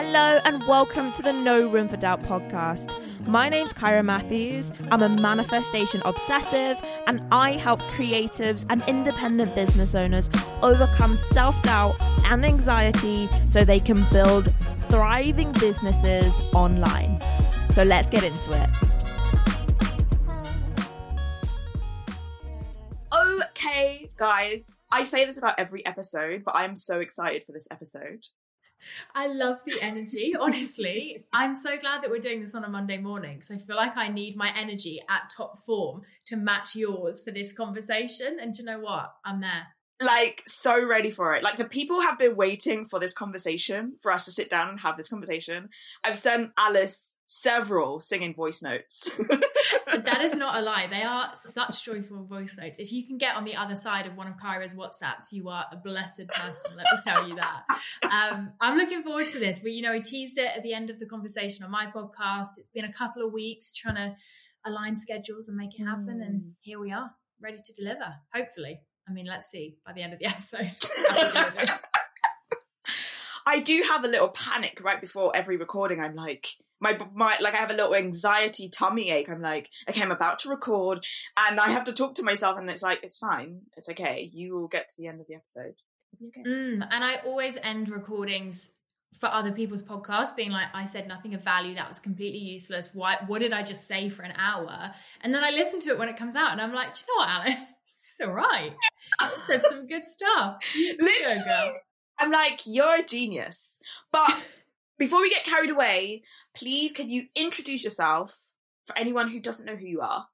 Hello and welcome to the No Room for Doubt podcast. My name's Kyra Matthews. I'm a manifestation obsessive and I help creatives and independent business owners overcome self doubt and anxiety so they can build thriving businesses online. So let's get into it. Okay, guys, I say this about every episode, but I'm so excited for this episode. I love the energy, honestly. I'm so glad that we're doing this on a Monday morning because I feel like I need my energy at top form to match yours for this conversation. And you know what? I'm there. Like, so ready for it. Like, the people have been waiting for this conversation, for us to sit down and have this conversation. I've sent Alice several singing voice notes. that is not a lie. They are such joyful voice notes. If you can get on the other side of one of Kyra's WhatsApps, you are a blessed person. Let me tell you that. Um, I'm looking forward to this. But you know, we teased it at the end of the conversation on my podcast. It's been a couple of weeks trying to align schedules and make it happen, mm. and here we are, ready to deliver. Hopefully. I mean, let's see by the end of the episode. I do have a little panic right before every recording. I'm like, my my like I have a little anxiety tummy ache. I'm like, okay, I'm about to record, and I have to talk to myself, and it's like, it's fine, it's okay. You will get to the end of the episode. Okay. Mm, and I always end recordings for other people's podcasts being like i said nothing of value. That was completely useless. Why what did i just say for an hour? And then i listen to it when it comes out and i'm like you know what alice? It's all right. I said some good stuff. Literally. i'm like you're a genius. But before we get carried away, please can you introduce yourself for anyone who doesn't know who you are?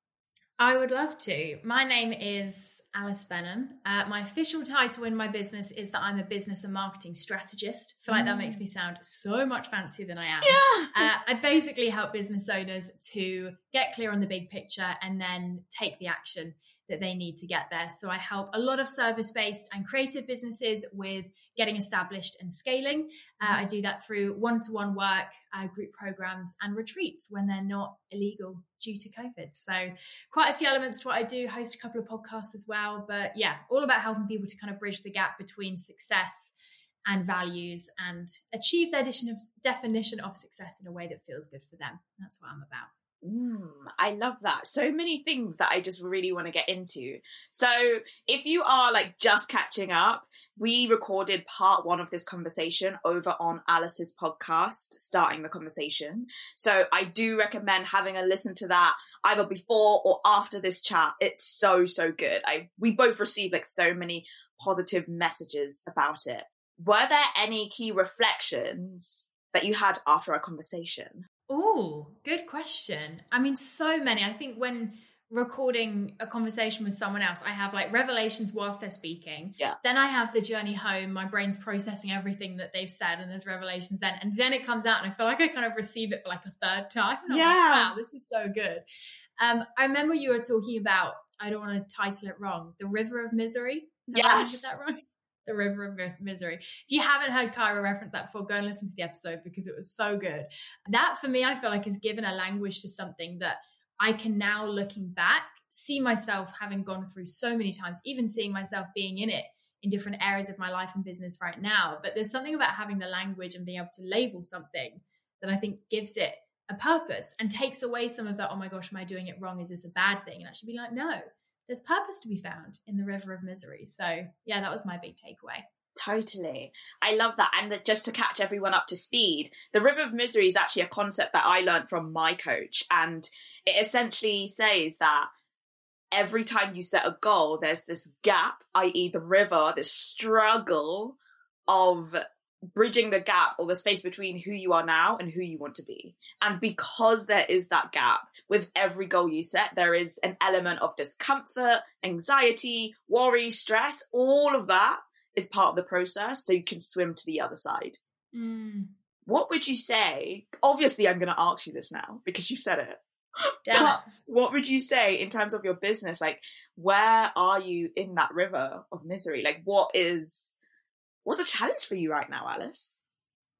I would love to. My name is Alice Benham. Uh, my official title in my business is that I'm a business and marketing strategist. I feel like that makes me sound so much fancier than I am. Yeah. Uh, I basically help business owners to get clear on the big picture and then take the action that they need to get there. So I help a lot of service based and creative businesses with getting established and scaling. Uh, I do that through one to one work, uh, group programs, and retreats when they're not illegal due to COVID. So, quite a few elements to what I do, host a couple of podcasts as well. But yeah, all about helping people to kind of bridge the gap between success and values and achieve their definition of success in a way that feels good for them. That's what I'm about. Mm, I love that. So many things that I just really want to get into. So, if you are like just catching up, we recorded part one of this conversation over on Alice's podcast, Starting the Conversation. So, I do recommend having a listen to that either before or after this chat. It's so, so good. I we both received like so many positive messages about it. Were there any key reflections that you had after our conversation? Oh, good question. I mean, so many. I think when recording a conversation with someone else, I have like revelations whilst they're speaking. Yeah. Then I have the journey home. My brain's processing everything that they've said, and there's revelations then. And then it comes out, and I feel like I kind of receive it for like a third time. yeah. Like, wow, this is so good. Um, I remember you were talking about, I don't want to title it wrong, The River of Misery. Have yes. that right? The river of misery. If you haven't heard Kyra reference that before, go and listen to the episode because it was so good. That for me, I feel like has given a language to something that I can now looking back see myself having gone through so many times, even seeing myself being in it in different areas of my life and business right now. But there's something about having the language and being able to label something that I think gives it a purpose and takes away some of that, oh my gosh, am I doing it wrong? Is this a bad thing? And actually be like, no, there's purpose to be found in the river of misery. So, yeah, that was my big takeaway. Totally. I love that. And just to catch everyone up to speed, the river of misery is actually a concept that I learned from my coach. And it essentially says that every time you set a goal, there's this gap, i.e., the river, this struggle of bridging the gap or the space between who you are now and who you want to be. And because there is that gap with every goal you set, there is an element of discomfort, anxiety, worry, stress, all of that is part of the process so you can swim to the other side. Mm. What would you say? Obviously, I'm going to ask you this now because you've said it. What would you say in terms of your business? Like, where are you in that river of misery? Like, what is What's a challenge for you right now, Alice?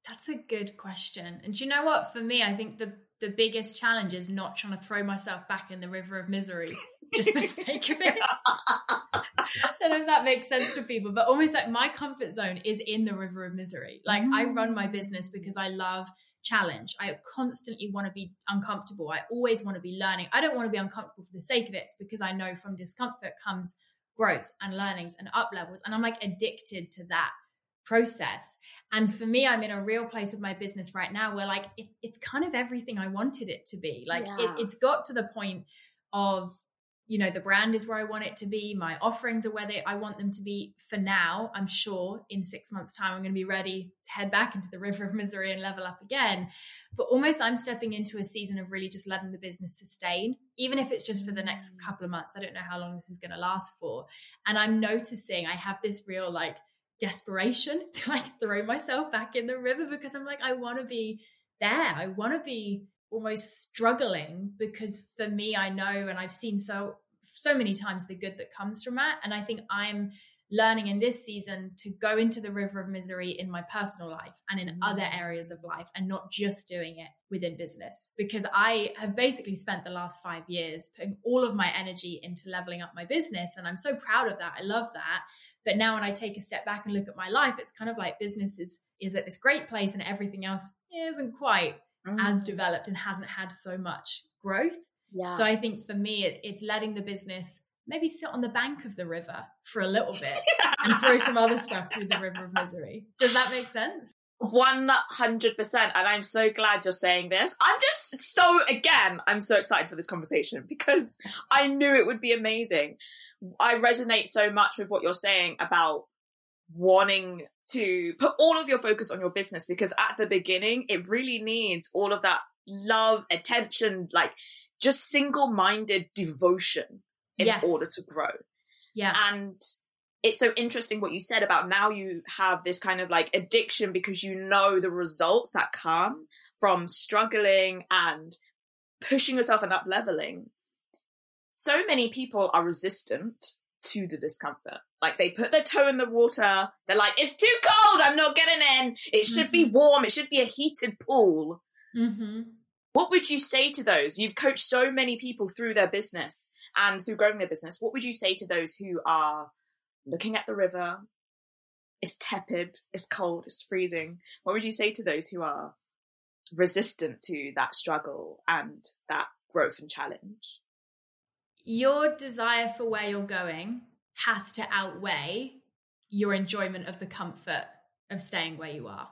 That's a good question. And do you know what? For me, I think the the biggest challenge is not trying to throw myself back in the river of misery just for the sake of it. I don't know if that makes sense to people, but almost like my comfort zone is in the river of misery. Like mm. I run my business because I love challenge. I constantly want to be uncomfortable. I always want to be learning. I don't want to be uncomfortable for the sake of it because I know from discomfort comes growth and learnings and up levels. And I'm like addicted to that process. And for me, I'm in a real place with my business right now where like it, it's kind of everything I wanted it to be. Like yeah. it, it's got to the point of you know the brand is where i want it to be my offerings are where they i want them to be for now i'm sure in six months time i'm going to be ready to head back into the river of misery and level up again but almost i'm stepping into a season of really just letting the business sustain even if it's just for the next mm. couple of months i don't know how long this is going to last for and i'm noticing i have this real like desperation to like throw myself back in the river because i'm like i want to be there. I want to be almost struggling because for me i know and i've seen so so many times the good that comes from that. And i think i'm learning in this season to go into the river of misery in my personal life and in mm. other areas of life and not just doing it within business because i have basically spent the last 5 years putting all of my energy into leveling up my business and i'm so proud of that i love that but now when i take a step back and look at my life it's kind of like business is is at this great place and everything else isn't quite mm. as developed and hasn't had so much growth. Yes. So I think for me, it, it's letting the business maybe sit on the bank of the river for a little bit and throw some other stuff through the river of misery. Does that make sense? 100% and i'm so glad you're saying this i'm just so again i'm so excited for this conversation because i knew it would be amazing i resonate so much with what you're saying about wanting to put all of your focus on your business because at the beginning it really needs all of that love, attention, like just single minded devotion in yes. order to grow. Yeah. And it's so interesting what you said about now you have this kind of like addiction because you know the results that come from struggling and pushing yourself and up leveling. So many people are resistant to the discomfort. Like they put their toe in the water. They're like, it's too cold. I'm not getting in. It should mm-hmm. be warm. It should be a heated pool. Mm-hmm. What would you say to those? You've coached so many people through their business and through growing their business. What would you say to those who are looking at the river? It's tepid, it's cold, it's freezing. What would you say to those who are resistant to that struggle and that growth and challenge? your desire for where you're going has to outweigh your enjoyment of the comfort of staying where you are.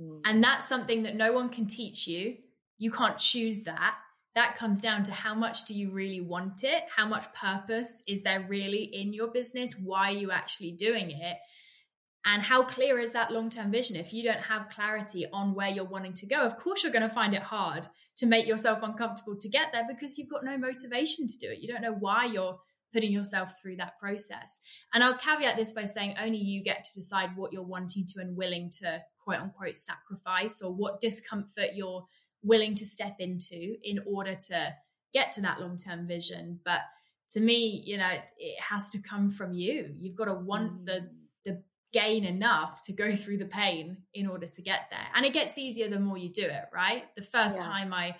Mm. And that's something that no one can teach you. You can't choose that. That comes down to how much do you really want it? How much purpose is there really in your business? Why are you actually doing it? And how clear is that long term vision? If you don't have clarity on where you're wanting to go, of course you're going to find it hard to make yourself uncomfortable to get there because you've got no motivation to do it. You don't know why you're putting yourself through that process. And I'll caveat this by saying only you get to decide what you're wanting to and willing to quote unquote sacrifice or what discomfort you're willing to step into in order to get to that long term vision. But to me, you know, it, it, has to come from you. You've got to want mm. the the gain enough to go through the pain in order to get there. And it gets easier the more you do it, right? The first yeah. time I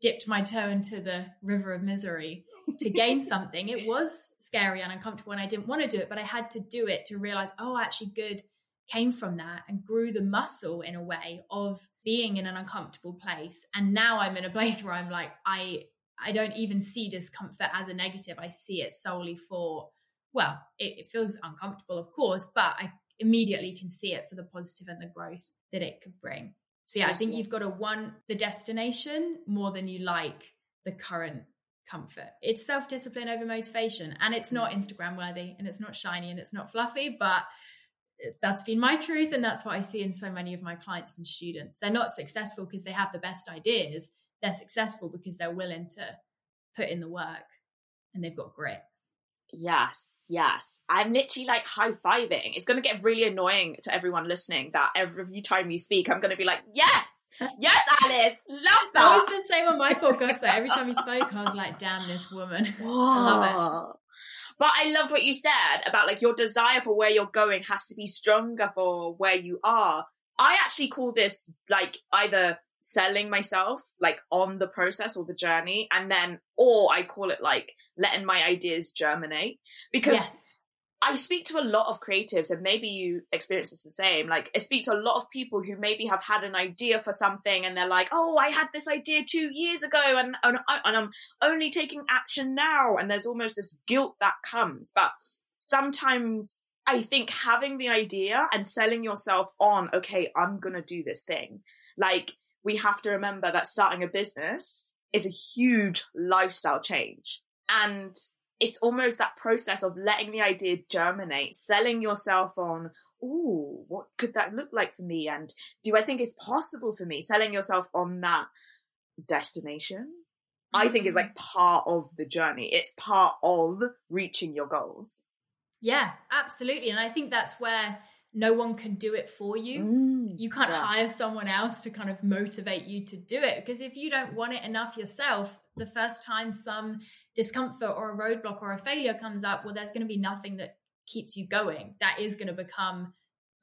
dipped my toe into the river of misery to gain something, it was scary and uncomfortable and I didn't want to do it, but I had to do it to realize, oh, actually, good came from that and grew the muscle in a way of being in an uncomfortable place. And now I'm in a place where I'm like, I I don't even see discomfort as a negative. I see it solely for well, it, it feels uncomfortable, of course, but I immediately can see it for the positive and the growth that it could bring. So yeah, I think you've got to want the destination more than you like the current comfort. It's self discipline over motivation, and it's mm. not Instagram worthy, and it's not shiny, and it's not fluffy, but that's been my truth, and that's what I see in so many of my clients and students. They're not successful because they have the best ideas. They're successful because they're willing to put in the work and they've got grit. Yes, yes. I'm literally like high fiving. It's going to get really annoying to everyone listening that every time you speak, I'm going to be like, yes, yes, Alice, love that. That was the same on my podcast. Though. Every time you spoke, I was like, damn, this woman. I love it. But I loved what you said about like your desire for where you're going has to be stronger for where you are. I actually call this like either selling myself like on the process or the journey and then or I call it like letting my ideas germinate because yes. I speak to a lot of creatives and maybe you experience this the same. Like I speak to a lot of people who maybe have had an idea for something and they're like, "Oh, I had this idea 2 years ago and and, I, and I'm only taking action now." And there's almost this guilt that comes. But sometimes I think having the idea and selling yourself on, okay, I'm to do this thing. Like we have to remember that starting a business is a huge lifestyle change. And it's almost that process of letting the idea germinate, selling yourself on, oh, what could that look like for me? And do I think it's possible for me? Selling yourself on that destination, I think is like mm. part of the journey. It's part of reaching your goals. Yeah, absolutely. And I think that's where no one can do it for you. Mm, you can't yeah. hire someone else to kind of motivate you to do it because if you don't want it enough yourself, the first time some discomfort or a roadblock or a failure comes up, well, there's going to be nothing that keeps you going. That is going to become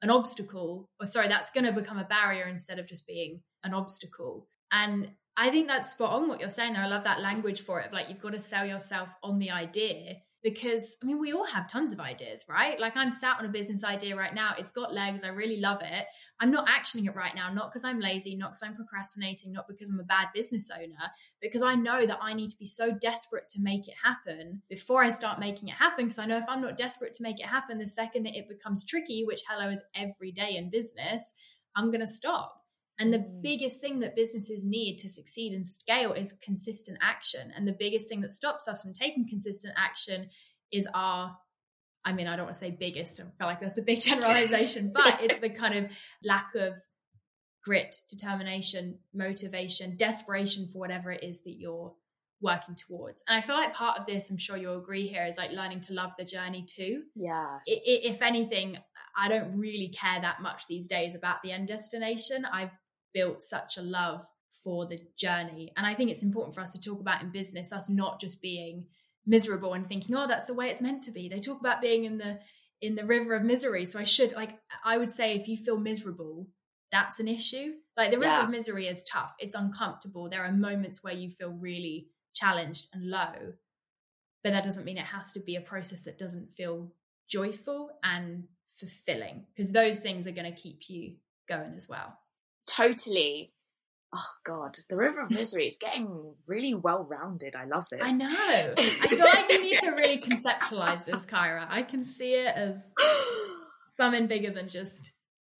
an obstacle, or sorry, that's going to become a barrier instead of just being an obstacle. And I think that's spot on what you're saying there. I love that language for it. Of like you've got to sell yourself on the idea because I mean, we all have tons of ideas, right? Like I'm sat on a business idea right now. It's got legs. I really love it. I'm not actioning it right now, not because I'm lazy, not because I'm procrastinating, not because I'm a bad business owner, because I know that I need to be so desperate to make it happen before I start making it happen. Because I know if I'm not desperate to make it happen, the second that it becomes tricky, which hello is every day in business, I'm going to stop. And the mm. biggest thing that businesses need to succeed and scale is consistent action. And the biggest thing that stops us from taking consistent action is our, I mean, I don't want to say biggest, I feel like that's a big generalization, but it's the kind of lack of grit, determination, motivation, desperation for whatever it is that you're working towards. And I feel like part of this, I'm sure you'll agree here, is like learning to love the journey too. Yes. If anything, I don't really care that much these days about the end destination. I've built such a love for the journey. And I think it's important for us to talk about in business, us not just being miserable and thinking, oh, that's the way it's meant to be. They talk about being in the in the river of misery. So I should like I would say if you feel miserable, that's an issue. Like the river yeah. of misery is tough. It's uncomfortable. There are moments where you feel really challenged and low. But that doesn't mean it has to be a process that doesn't feel joyful and fulfilling because those things are going to keep you going as well totally oh god the river of misery is getting really well rounded i love this. I know. I feel like you need to really conceptualize this kyra. I can see it as something bigger than just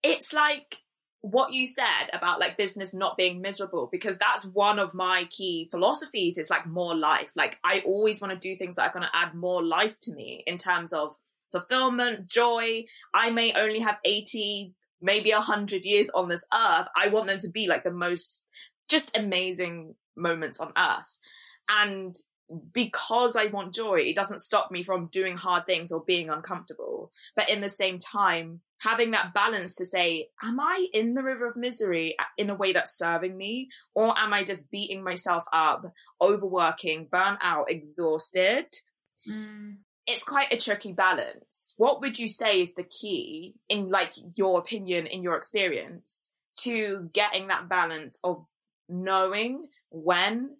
it's like what you said about like business not being miserable because that's one of my key philosophies. Is like more life. Like i always want to do things that are going to add more life to me in terms of fulfillment joy. I may only have 80 maybe a hundred years on this earth, I want them to be like the most just amazing moments on earth. And because I want joy, it doesn't stop me from doing hard things or being uncomfortable. But in the same time, having that balance to say, am I in the river of misery in a way that's serving me? Or am I just beating myself up, overworking, burnt out, exhausted? Mm it's quite a tricky balance. What would you say is the key in like your opinion, in your experience to getting that balance of knowing when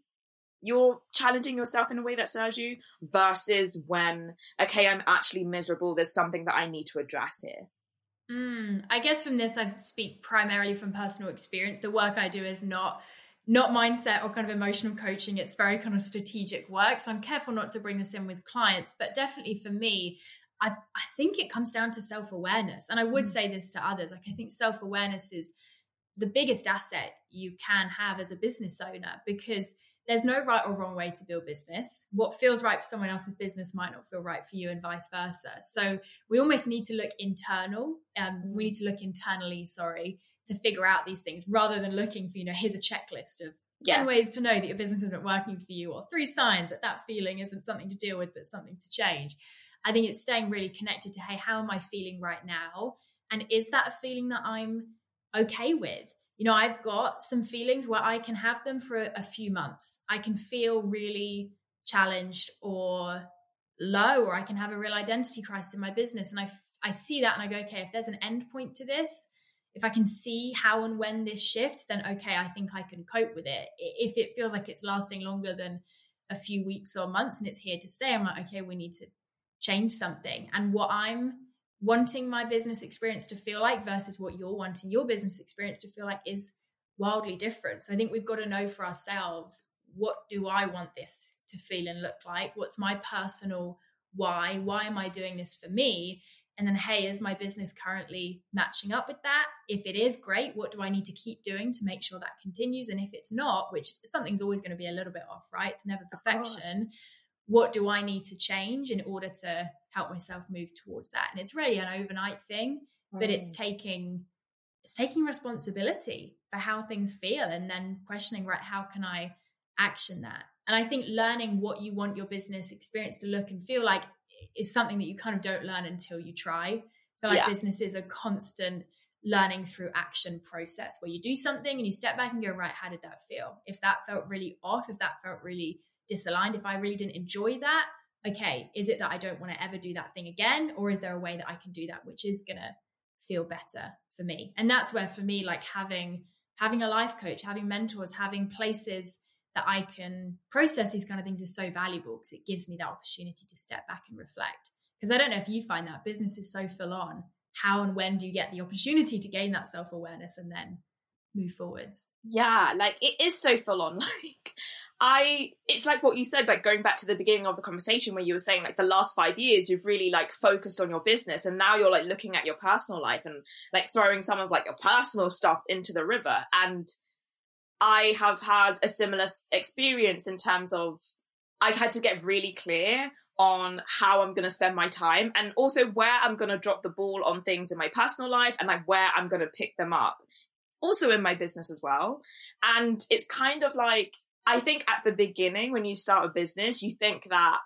you're challenging yourself in a way that serves you versus when, okay, I'm actually miserable. There's something that I need to address here. Mm, I guess from this, I speak primarily from personal experience. The work I do is not not mindset or kind of emotional coaching. It's very kind of strategic work. So I'm careful not to bring this in with clients, but definitely for me, I, I think it comes down to self awareness. And I would mm. say this to others like, I think self awareness is the biggest asset you can have as a business owner because there's no right or wrong way to build business. What feels right for someone else's business might not feel right for you, and vice versa. So we almost need to look internal. Um, we mm. need to look internally, sorry, to figure out these things rather than looking for, you know, here's a checklist of yes. 10 ways to know that your business isn't working for you or three signs that that feeling isn't something to deal with, but something to change. I think it's staying really connected to, hey, how am I feeling right now? And is that a feeling that I'm okay with? You know, I've got some feelings where I can have them for a few months. I can feel really challenged or low, or I can have a real identity crisis in my business. And I, I see that and I go, okay, if there's an end point to this, if I can see how and when this shifts, then okay, I think I can cope with it. If it feels like it's lasting longer than a few weeks or months and it's here to stay, I'm like, okay, we need to change something. And what I'm wanting my business experience to feel like versus what you're wanting your business experience to feel like is wildly different. So I think we've got to know for ourselves what do I want this to feel and look like? What's my personal why? Why am I doing this for me? And then, hey, is my business currently matching up with that? If it is, great. What do I need to keep doing to make sure that continues? And if it's not, which something's always going to be a little bit off, right? It's never perfection. What do I need to change in order to help myself move towards that? And it's really an overnight thing, mm. but it's mm. taking it's taking responsibility for how things feel and then questioning, right, how can I action that? And I think learning what you want your business experience to look and feel like is something that you kind of don't learn until you try. So like yeah. business is a constant learning through action process where you do something and you step back and go, right, how did that feel? If that felt really off, if that felt really disaligned, if I really didn't enjoy that, okay, is it that I don't want to ever do that thing again? Or is there a way that I can do that which is gonna feel better for me? And that's where for me, like having having a life coach, having mentors, having places that I can process these kind of things is so valuable because it gives me that opportunity to step back and reflect. Because I don't know if you find that business is so full on. How and when do you get the opportunity to gain that self awareness and then move forwards? Yeah, like it is so full on. Like I, it's like what you said, like going back to the beginning of the conversation where you were saying like the last five years, you've really like focused on your business and now you're like looking at your personal life and like throwing some of like your personal stuff into the river. And I have had a similar experience in terms of I've had to get really clear on how I'm going to spend my time and also where I'm going to drop the ball on things in my personal life and like where I'm going to pick them up. Also in my business as well. And it's kind of like, I think at the beginning, when you start a business, you think that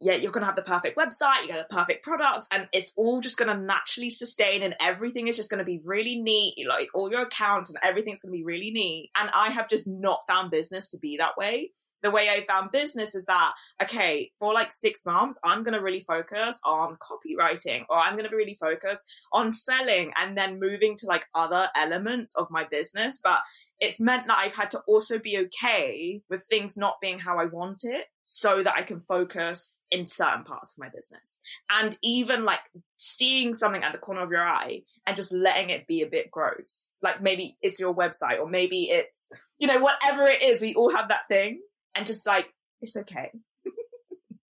yeah, you're going to have the perfect website, you get the perfect products, and it's all just going to naturally sustain, and everything is just going to be really neat. Like all your accounts and everything's going to be really neat. And I have just not found business to be that way. The way I found business is that, okay, for like six months, I'm going to really focus on copywriting, or I'm going to be really focus on selling, and then moving to like other elements of my business. But it's meant that I've had to also be okay with things not being how I want it so that I can focus in certain parts of my business. And even like seeing something at the corner of your eye and just letting it be a bit gross. Like maybe it's your website or maybe it's, you know, whatever it is, we all have that thing and just like, it's okay.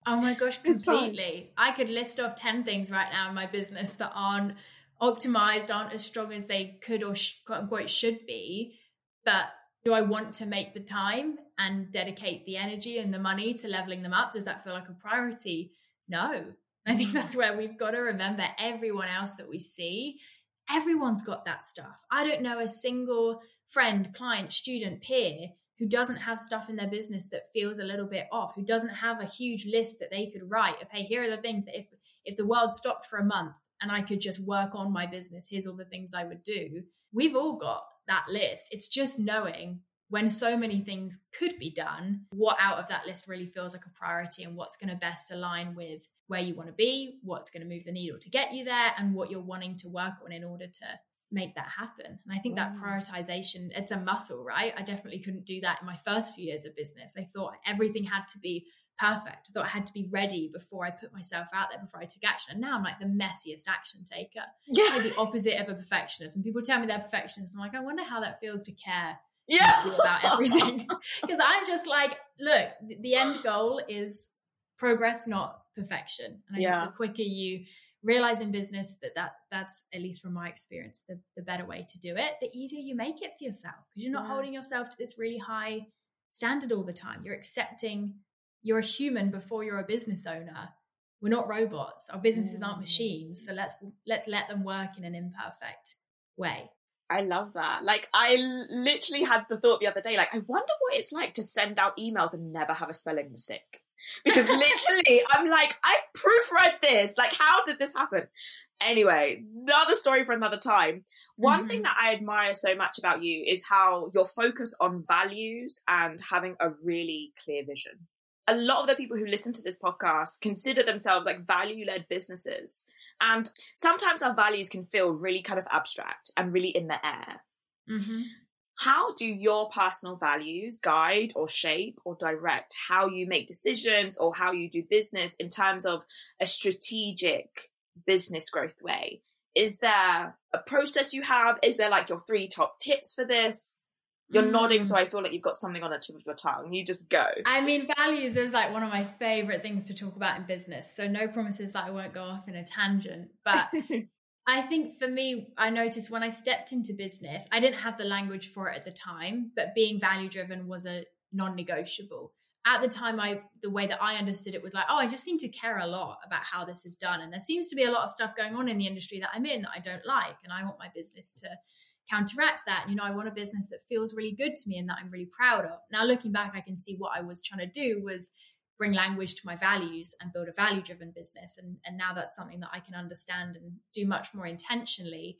oh my gosh, completely. I could list off 10 things right now in my business that aren't optimized, aren't as strong as they could or sh- quote unquote should be but do I want to make the time and dedicate the energy and the money to leveling them up? Does that feel like a priority? No. I think that's where we've got to remember everyone else that we see, everyone's got that stuff. I don't know a single friend, client, student, peer who doesn't have stuff in their business that feels a little bit off, who doesn't have a huge list that they could write. Okay, here are the things that if if the world stopped for a month and I could just work on my business, here's all the things I would do. We've all got that list. It's just knowing when so many things could be done, what out of that list really feels like a priority and what's going to best align with where you want to be, what's going to move the needle to get you there, and what you're wanting to work on in order to make that happen. And I think that mm. prioritization, it's a muscle, right? I definitely couldn't do that in my first few years of business. I thought everything had to be perfect. I thought I had to be ready before I put myself out there, before I took action. And now I'm like the messiest action taker. Yeah. Like the opposite of a perfectionist. When people tell me they're perfectionists, I'm like, I wonder how that feels to care yeah. about everything. Because I'm just like, look, the end goal is progress, not perfection. And I yeah. think the quicker you realize in business that, that that's at least from my experience the, the better way to do it the easier you make it for yourself because you're not yeah. holding yourself to this really high standard all the time you're accepting you're a human before you're a business owner. We're not robots. Our businesses aren't mm. machines. So let's let's let them work in an imperfect way. I love that. Like I literally had the thought the other day, like, I wonder what it's like to send out emails and never have a spelling mistake. Because literally I'm like, I proofread this. Like, how did this happen? Anyway, another story for another time. One mm-hmm. thing that I admire so much about you is how your focus on values and having a really clear vision a lot of the people who listen to this podcast consider themselves like value led businesses. And sometimes our values can feel really kind of abstract and really in the air. Mm-hmm. How do your personal values guide or shape or direct how you make decisions or how you do business in terms of a strategic business growth way? Is there a process you have? Is there like your three top tips for this? You're mm. nodding, so I feel like you've got something on the tip of your tongue. You just go. I mean, values is like one of my favorite things to talk about in business. So, no promises that I won't go off in a tangent. But I think for me, I noticed when I stepped into business, I didn't have the language for it at the time, but being value driven was a non negotiable. At the time, I the way that I understood it was like, oh, I just seem to care a lot about how this is done, and there seems to be a lot of stuff going on in the industry that I'm in that I don't like, and I want my business to counteract that. You know, I want a business that feels really good to me and that I'm really proud of. Now, looking back, I can see what I was trying to do was bring language to my values and build a value driven business. And, and now that's something that I can understand and do much more intentionally.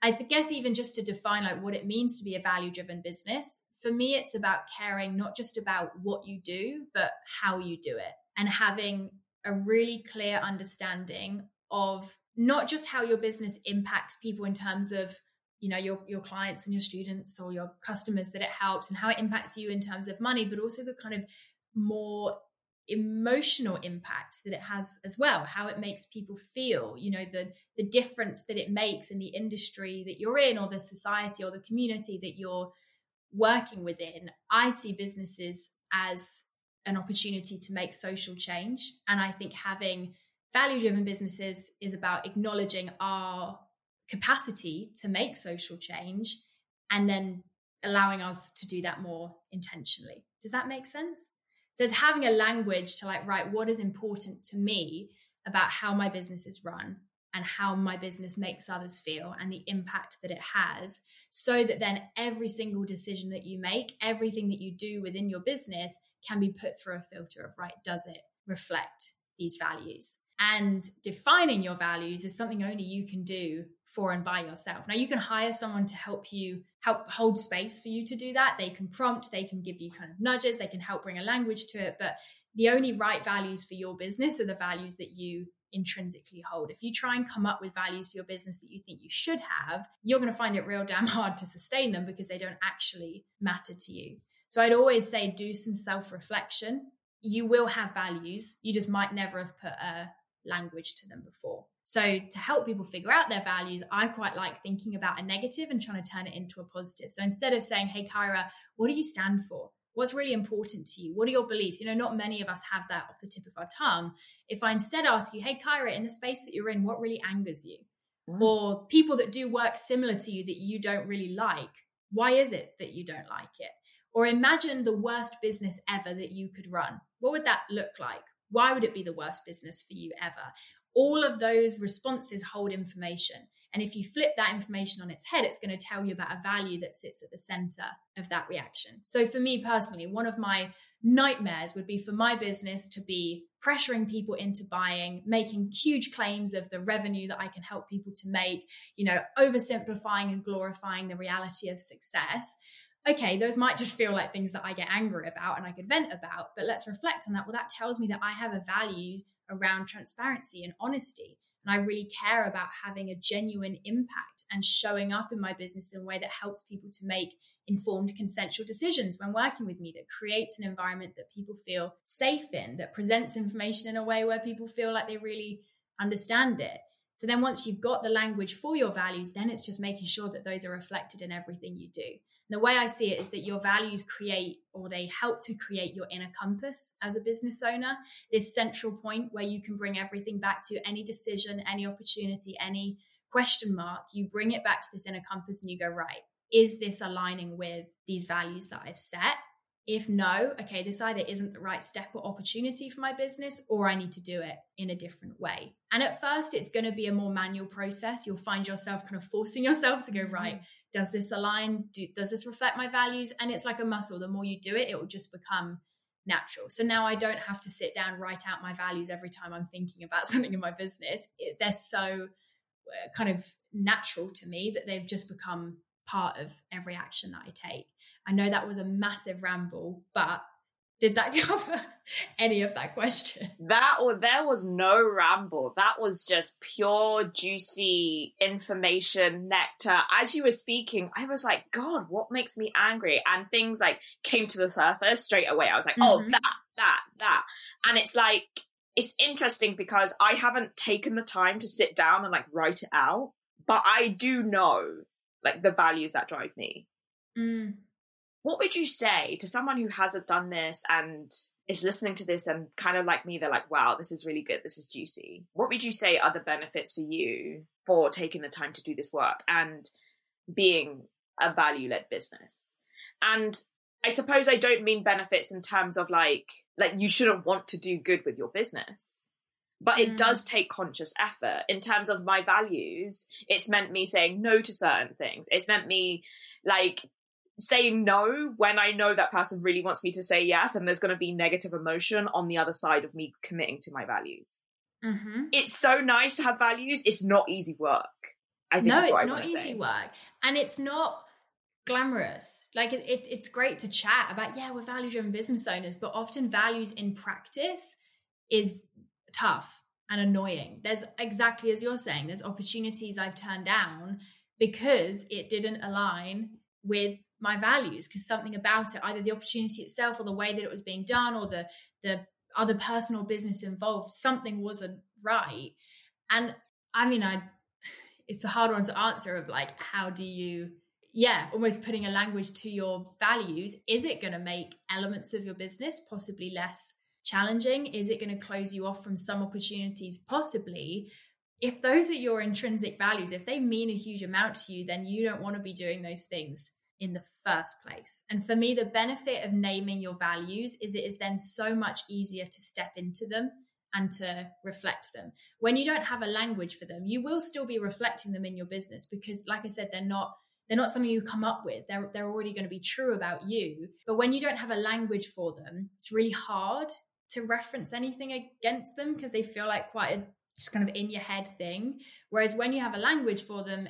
I guess even just to define like what it means to be a value driven business, for me, it's about caring not just about what you do, but how you do it and having a really clear understanding of not just how your business impacts people in terms of you know your your clients and your students or your customers that it helps and how it impacts you in terms of money but also the kind of more emotional impact that it has as well how it makes people feel you know the the difference that it makes in the industry that you're in or the society or the community that you're working within. I see businesses as an opportunity to make social change and i think having value driven businesses is about acknowledging our capacity to make social change and then allowing us to do that more intentionally. Does that make sense? So it's having a language to like, right, what is important to me about how my business is run and how my business makes others feel and the impact that it has, so that then every single decision that you make, everything that you do within your business can be put through a filter of, right, does it reflect these values? And defining your values is something only you can do for and by yourself. Now you can hire someone to help you help hold space for you to do that. They can prompt, they can give you kind of nudges, they can help bring a language to it, but the only right values for your business are the values that you intrinsically hold. If you try and come up with values for your business that you think you should have, you're going to find it real damn hard to sustain them because they don't actually matter to you. So I'd always say do some self-reflection. You will have values. You just might never have put a language to them before. So, to help people figure out their values, I quite like thinking about a negative and trying to turn it into a positive. So, instead of saying, Hey, Kyra, what do you stand for? What's really important to you? What are your beliefs? You know, not many of us have that off the tip of our tongue. If I instead ask you, Hey, Kyra, in the space that you're in, what really angers you? Mm. Or people that do work similar to you that you don't really like, why is it that you don't like it? Or imagine the worst business ever that you could run. What would that look like? Why would it be the worst business for you ever? All of those responses hold information. And if you flip that information on its head, it's going to tell you about a value that sits at the center of that reaction. So, for me personally, one of my nightmares would be for my business to be pressuring people into buying, making huge claims of the revenue that I can help people to make, you know, oversimplifying and glorifying the reality of success okay, those might just feel like things that I get angry about and I could vent about, but let's reflect on that. Well, that tells me that I have a value around transparency and honesty. And I really care about having a genuine impact and showing up in my business in a way that helps people to make informed consensual decisions when working with me, that creates an environment that people feel safe in, that presents information in a way where people feel like they really understand it. So then once you've got the language for your values, then it's just making sure that those are reflected in everything you do. And the way I see it is that your values create or they help to create your inner compass as a business owner, this central point where you can bring everything back to any decision, any opportunity, any question mark. You bring it back to this inner compass and you go, right, is this aligning with these values that I've set? If no, okay, this either isn't the right step or opportunity for my business, or I need to do it in a different way. And at first, it's going to be a more manual process. You'll find yourself kind of forcing yourself to go, mm-hmm. right, does this align? Do, does this reflect my values? And it's like a muscle. The more you do it, it will just become natural. So now I don't have to sit down, write out my values every time I'm thinking about something in my business. It, they're so uh, kind of natural to me that they've just become part of every action that I take. I know that was a massive ramble, but Did that cover any of that question? That or there was no ramble. That was just pure, juicy information, nectar. As you were speaking, I was like, God, what makes me angry? And things like came to the surface straight away. I was like, oh, mm-hmm. oh, that, that, that. And it's like, it's interesting because I haven't taken the time to sit down and like write it out, but I do know like the values that drive me. Mm. What would you say to someone who hasn't done this and is listening to this and kind of like me, they're like, wow, this is really good. This is juicy. What would you say are the benefits for you for taking the time to do this work and being a value led business? And I suppose I don't mean benefits in terms of like like you shouldn't want to do good with your business. But it mm. does take conscious effort in terms of my values. It's meant me saying no to certain things. It's meant me like saying no when I know that person really wants me to say yes, and there's going to be negative emotion on the other side of me committing to my values. Mm-hmm. It's so nice to have values. It's not easy work. I think no, it's not easy say. work, and it's not glamorous. Like it, it, it's great to chat about, yeah, we're value driven business owners, but often values in practice is tough and annoying. There's exactly as you're saying, there's opportunities I've turned down because it didn't align with my values because something about it either the opportunity itself or the way that it was being done or the the other personal business involved something wasn't right and i mean i it's a hard one to answer of like how do you yeah, almost putting a language to your values. Is it going to make elements of your business possibly less challenging? Is it going to close you off from some opportunities? Possibly. If those are your intrinsic values, if they mean a huge amount to you, then you don't want to be doing those things in the first place. And for me, the benefit of naming your values is it is then so much easier to step into them and to reflect them. When you don't have a language for them, you will still be reflecting them in your business because, like I said, they're not they're not something you come up with. They're, they're already going to be true about you. But when you don't have a language for them, it's really hard to reference anything against them because they feel like quite a just kind of in your head thing. Whereas when you have a language for them,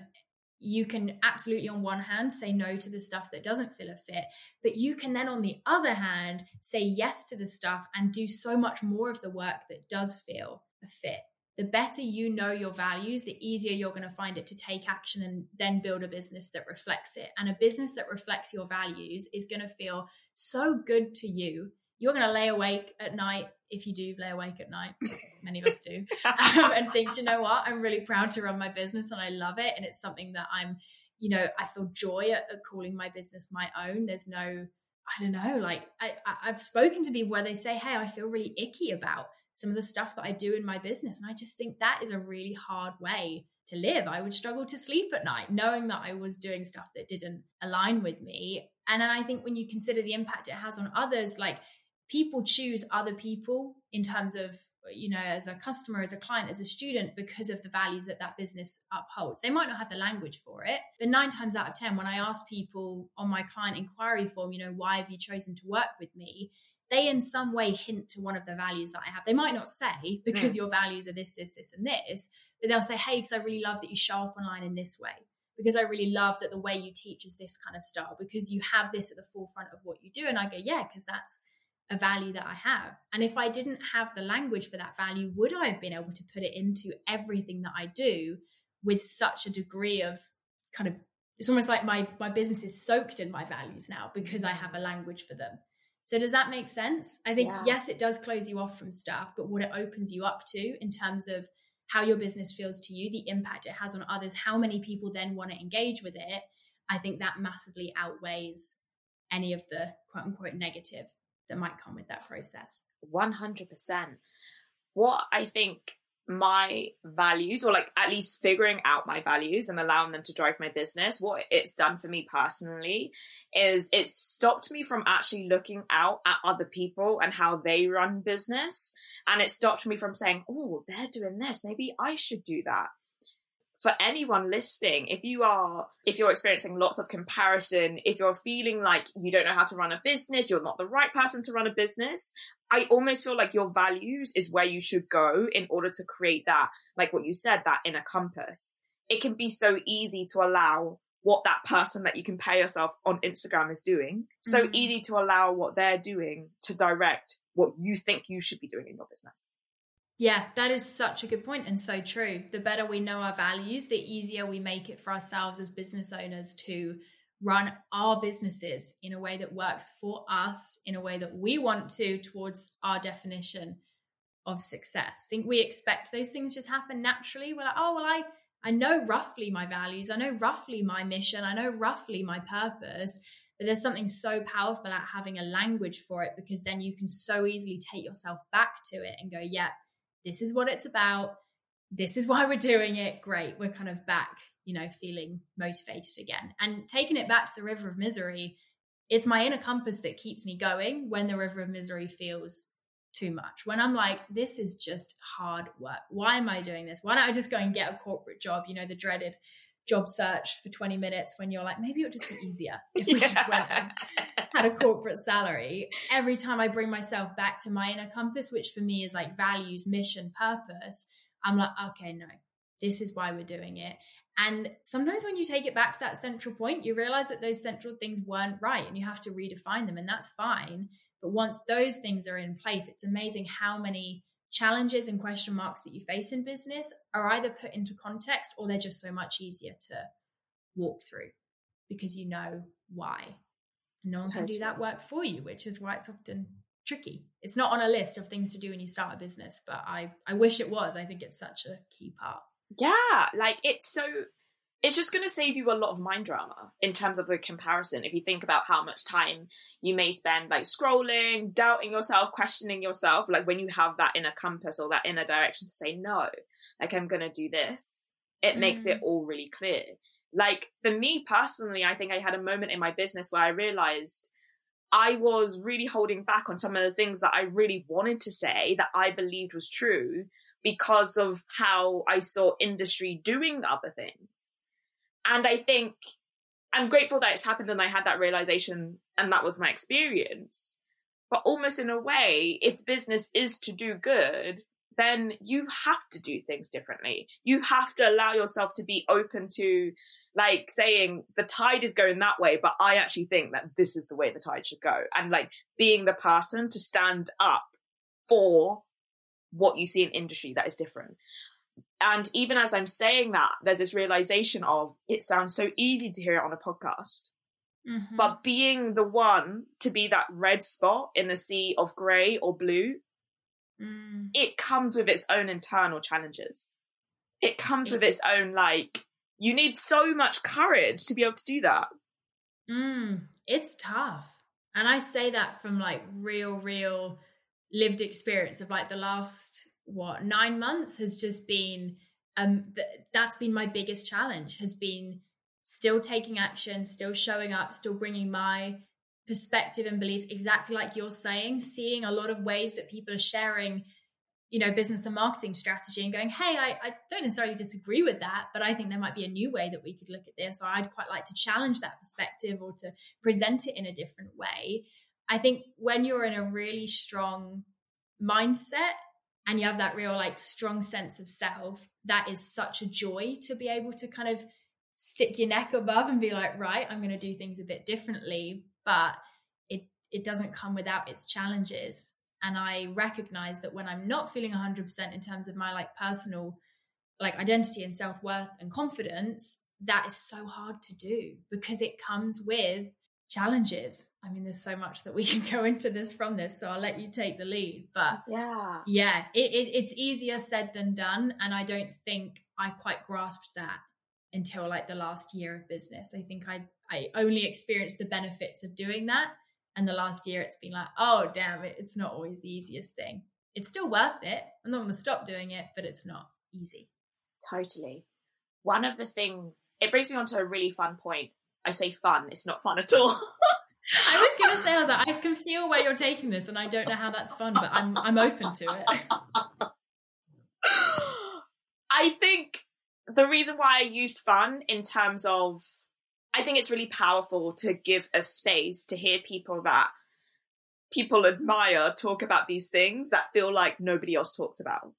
you can absolutely, on one hand, say no to the stuff that doesn't feel a fit, but you can then, on the other hand, say yes to the stuff and do so much more of the work that does feel a fit the better you know your values, the easier you're going to find it to take action and then build a business that reflects it. And a business that reflects your values is going to feel so good to you. You're going to lay awake at night if you do lay awake at night. Many of us do, um, and think, you know what? I'm really proud to run my business and I love it. And it's something that I'm, you know, I feel joy at, at calling my business my own. There's no, I don't know, like I, I've spoken to people where they say, hey, I feel really icky about some of the stuff that I do in my business. And I just think that is a really hard way to live. I would struggle to sleep at night knowing that I was doing stuff that didn't align with me. And then I think when you consider the impact it has on others, like people choose other people in terms of you know as a customer as a client as a student because of the values that that business upholds they might not have the language for it but nine times out of ten when i ask people on my client inquiry form you know why have you chosen to work with me they in some way hint to one of the values that I have. They might not say because mm. your values are this, this, this, and this, but they'll say, hey, because I really love that you show up online in this way. Because I really love that the way you teach is this kind of style, because you have this at the forefront of what you do. And I go, yeah, because that's a value that I have. And if I didn't have the language for that value, would I have been able to put it into everything that I do with such a degree of kind of it's almost like my my business is soaked in my values now because I have a language for them. So does that make sense? I think yeah. yes, it does close you off from stuff, but what it opens you up to in terms of how your business feels to you, the impact it has on others, how many people then want to engage with it, I think that massively outweighs any of the quote unquote negative that might come with that process. 100%. What I think my values or like at least figuring out my values and allowing them to drive my business what it's done for me personally is it stopped me from actually looking out at other people and how they run business and it stopped me from saying oh they're doing this maybe i should do that for anyone listening, if you are, if you're experiencing lots of comparison, if you're feeling like you don't know how to run a business, you're not the right person to run a business, I almost feel like your values is where you should go in order to create that, like what you said, that inner compass. It can be so easy to allow what that person that you can pay yourself on Instagram is doing. So Mhm. easy to allow what they're doing to direct what you think you should be doing in your business. Yeah, that is such a good point and so true. The better we know our values, the easier we make it for ourselves as business owners to run our businesses in a way that works for us, in a way that we want to, towards our definition of success. I think we expect those things just happen naturally. We're like, oh, well, I, I know roughly my values, I know roughly my mission, I know roughly my purpose. But there's something so powerful about having a language for it because then you can so easily take yourself back to it and go, yeah, this is what it's about. This is why we're doing it. Great. We're kind of back, you know, feeling motivated again. And taking it back to the river of misery, it's my inner compass that keeps me going when the river of misery feels too much. When I'm like, this is just hard work. Why am I doing this? Why don't I just go and get a corporate job? You know, the dreaded job search for 20 minutes when you're like, maybe it would just be easier if we just went and had a corporate salary. Every time I bring myself back to my inner compass, which for me is like values, mission, purpose, I'm like, okay, no, this is why we're doing it. And sometimes when you take it back to that central point, you realize that those central things weren't right and you have to redefine them, and that's fine. But once those things are in place, it's amazing how many challenges and question marks that you face in business are either put into context or they're just so much easier to walk through because you know why. And no one can do that work for you, which is why it's often tricky. It's not on a list of things to do when you start a business, but I, I wish it was. I think it's such a key part. Yeah, like it's so it's just going to save you a lot of mind drama in terms of the comparison. If you think about how much time you may spend like scrolling doubting yourself questioning yourself like when you have that inner compass or that inner direction to say no like i'm going to do this it makes it mm. all really clear. Like for me personally i think i had a moment in my business where i realized i was really holding back on some of the things that i really wanted to say that i believed was true because of how I saw industry doing other things. And I think I'm grateful that it's happened and I had that realization and that was my experience. But almost in a way, if business is to do good, then you have to do things differently. You have to allow yourself to be open to like saying the tide is going that way, but I actually think that this is the way the tide should go. And like being the person to stand up for what you see in industry that is different. And even as I'm saying that, there's this realization of it sounds so easy to hear it on a podcast, Mhm. but being the one to be that red spot in the sea of grey or blue, Mm. it comes with its own internal challenges. It comes with its own, like, you need so much courage to be able to do that. Mm, it's tough. And I say that from like real, real lived experience of like the last, what, nine months has just been, um, th- that's been my biggest challenge, has been still taking action, still showing up, still bringing my perspective and beliefs exactly like you're saying, seeing a lot of ways that people are sharing you know business and marketing strategy and going hey I, I don't necessarily disagree with that but i think there might be a new way that we could look at this or i'd quite like to challenge that perspective or to present it in a different way. I think when you're in a really strong mindset and you have that real like strong sense of self that is such a joy to be able to kind of stick your neck above and be like right i'm going to do things a bit differently but it it doesn't come without its challenges. And i recognize that when i'm not feeling 100% in terms of my like personal like identity and self-worth and confidence that is so hard to do because it comes with challenges i mean there's so much that we can go into this from this so i'll let you take the lead but Yeah. yeah it, it, it's easier said than done and i don't think i quite grasped that until like the last year of business i think i i only experienced the benefits of doing that and the last year it's been like oh damn it it's not always the easiest thing it's still worth it i'm not going to stop doing it but it's not easy Totally. One of the things, it brings me on to a really fun point. I say fun, it's not fun at all. i was going to say i was like i can feel where you're taking this and i don't know how that's fun but i'm i'm open to it I think the reason why I used fun in terms of, I think it's really powerful to give a space to hear people that people admire talk about these things that feel like nobody else talks about.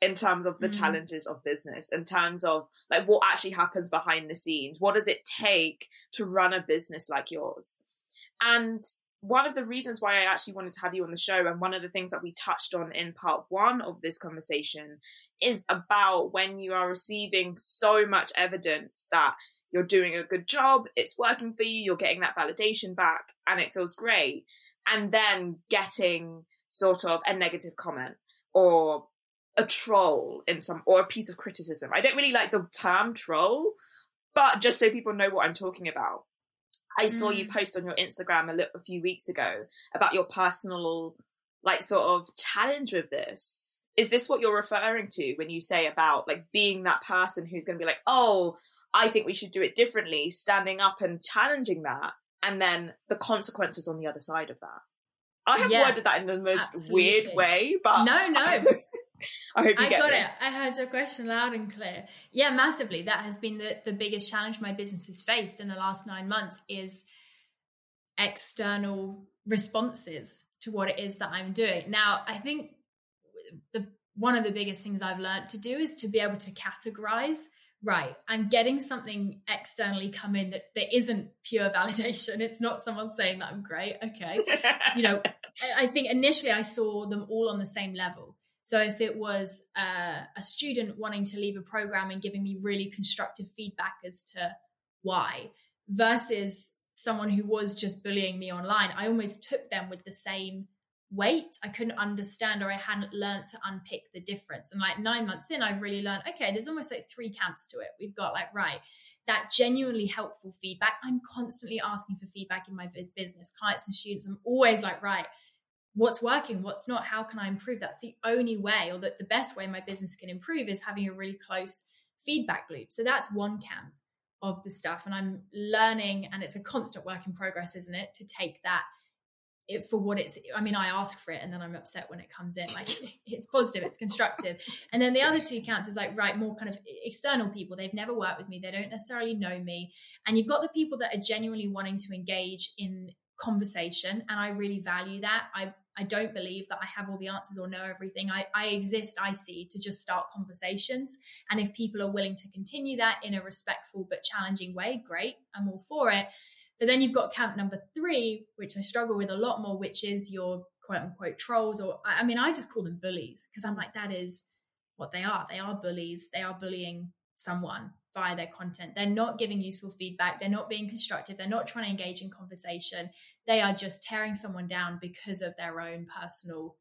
In terms of the mm. challenges of business, in terms of like what actually happens behind the scenes. What does it take to run a business like yours? And one of the reasons why I actually wanted to have you on the show, and one of the things that we touched on in part one of this conversation, is about when you are receiving so much evidence that you're doing a good job, it's working for you, you're getting that validation back, and it feels great. And then getting sort of a negative comment or a troll in some, or a piece of criticism. I don't really like the term troll, but just so people know what I'm talking about I saw you mm. post on your Instagram a, little, a few weeks ago about your personal, like, sort of challenge with this. Is this what you're referring to when you say about like being that person who's going to be like, oh, I think we should do it differently, standing up and challenging that, and then the consequences on the other side of that? I have yeah, worded that in the most absolutely. weird way, but no, no. I hope you I get got it. it. I heard your question loud and clear. Yeah, massively. That has been the, the biggest challenge my business has faced in the last nine months is external responses to what it is that I'm doing. Now, I think the one of the biggest things I've learned to do is to be able to categorize. Right, I'm getting something externally come in that, there isn't pure validation. It's not someone saying that I'm great. Okay. you know, I think initially I saw them all on the same level. So if it was uh, a student wanting to leave a program and giving me really constructive feedback as to why, versus someone who was just bullying me online, I almost took them with the same weight. I couldn't understand or I hadn't learned to unpick the difference. And like nine months in, I've really learned, okay, there's almost like three camps to it. We've got like, right, that genuinely helpful feedback. I'm constantly asking for feedback in my business, clients and students. I'm always like, right, what's working, what's not, how can I improve? That's the only way, or that the best way my business can improve is having a really close feedback loop. So that's one camp of the stuff. And I'm learning, and it's a constant work in progress, isn't it? To take that it for what it's i mean i ask for it and then i'm upset when it comes in like it's positive it's constructive and then the other two counts is like right more kind of external people they've never worked with me they don't necessarily know me and you've got the people that are genuinely wanting to engage in conversation and i really value that i I don't believe that I have all the answers or know everything. I, I exist, I see, to just start conversations. And if people are willing to continue that in a respectful but challenging way, great, I'm all for it. But then you've got camp number three, which I struggle with a lot more, which is your quote unquote trolls, or I mean, I just call them bullies because I'm like, that is what they are. They are bullies. They are bullying someone their content. They're not giving useful feedback. They're not being constructive. They're not trying to engage in conversation. They are just tearing someone down because of their own personal,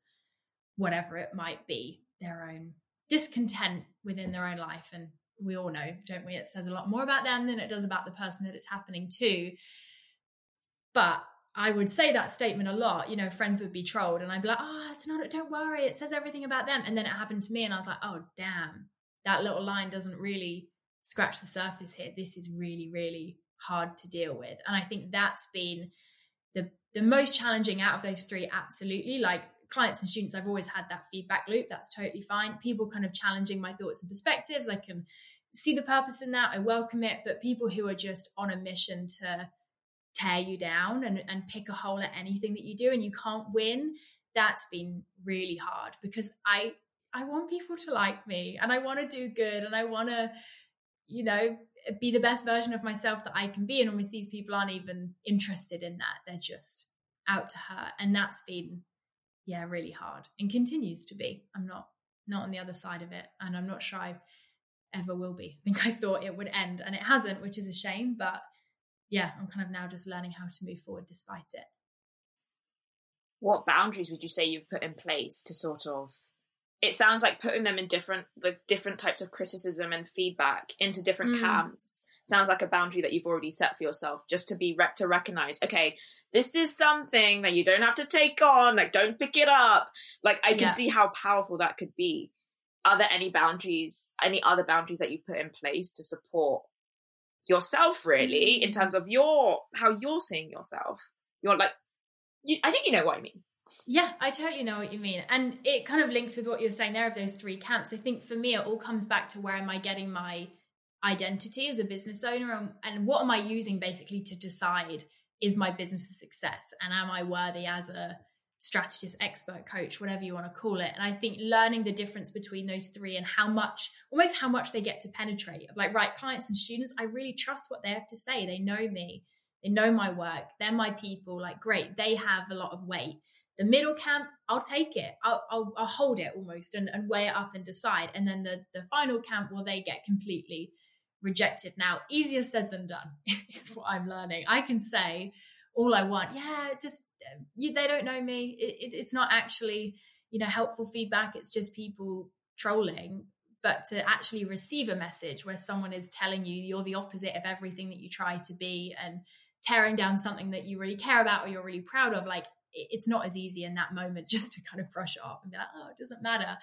whatever it might be, their own discontent within their own life. And we all know, don't we? It says a lot more about them than it does about the person that it's happening to. But I would say that statement a lot. You know, friends would be trolled, and I'd be like, "Oh, it's not. Don't worry. It says everything about them." And then it happened to me, and I was like, "Oh, damn, that little line doesn't really scratch the surface here. This is really, really hard to deal with. And I think that's been the the most challenging out of those three, absolutely. Like clients and students, I've always had that feedback loop. That's totally fine. People kind of challenging my thoughts and perspectives. I can see the purpose in that. I welcome it. But people who are just on a mission to tear you down and, and pick a hole at anything that you do and you can't win, that's been really hard because I I want people to like me and I want to do good and I want to you know, be the best version of myself that I can be. And almost these people aren't even interested in that. They're just out to hurt. And that's been, yeah, really hard and continues to be. I'm not not on the other side of it. And I'm not sure I ever will be. I think I thought it would end and it hasn't, which is a shame. But yeah, I'm kind of now just learning how to move forward despite it. What boundaries would you say you've put in place to sort of it sounds like putting them in different the different types of criticism and feedback into different mm. camps sounds like a boundary that you've already set for yourself just to be rec- to recognize okay this is something that you don't have to take on like don't pick it up like i can yeah. see how powerful that could be are there any boundaries any other boundaries that you put in place to support yourself really in mm. terms of your how you're seeing yourself you're like you, i think you know what i mean yeah, I totally know what you mean. And it kind of links with what you're saying there of those three camps. I think for me, it all comes back to where am I getting my identity as a business owner and, and what am I using basically to decide is my business a success and am I worthy as a strategist, expert coach, whatever you want to call it. And I think learning the difference between those three and how much, almost how much they get to penetrate. Like, right, clients and students, I really trust what they have to say. They know me, they know my work, they're my people. Like, great, they have a lot of weight. The middle camp, I'll take it. I'll, I'll, I'll hold it almost and, and weigh it up and decide. And then the, the final camp, well, they get completely rejected. Now, easier said than done is what I'm learning. I can say, all I want. Yeah, just um, you, they don't know me. It, it, it's not actually you know helpful feedback. It's just people trolling. But to actually receive a message where someone is telling you you're the opposite of everything that you try to be and tearing down something that you really care about or you're really proud of, like it's not as easy in that moment just to kind of brush it off and be like, oh, it doesn't matter.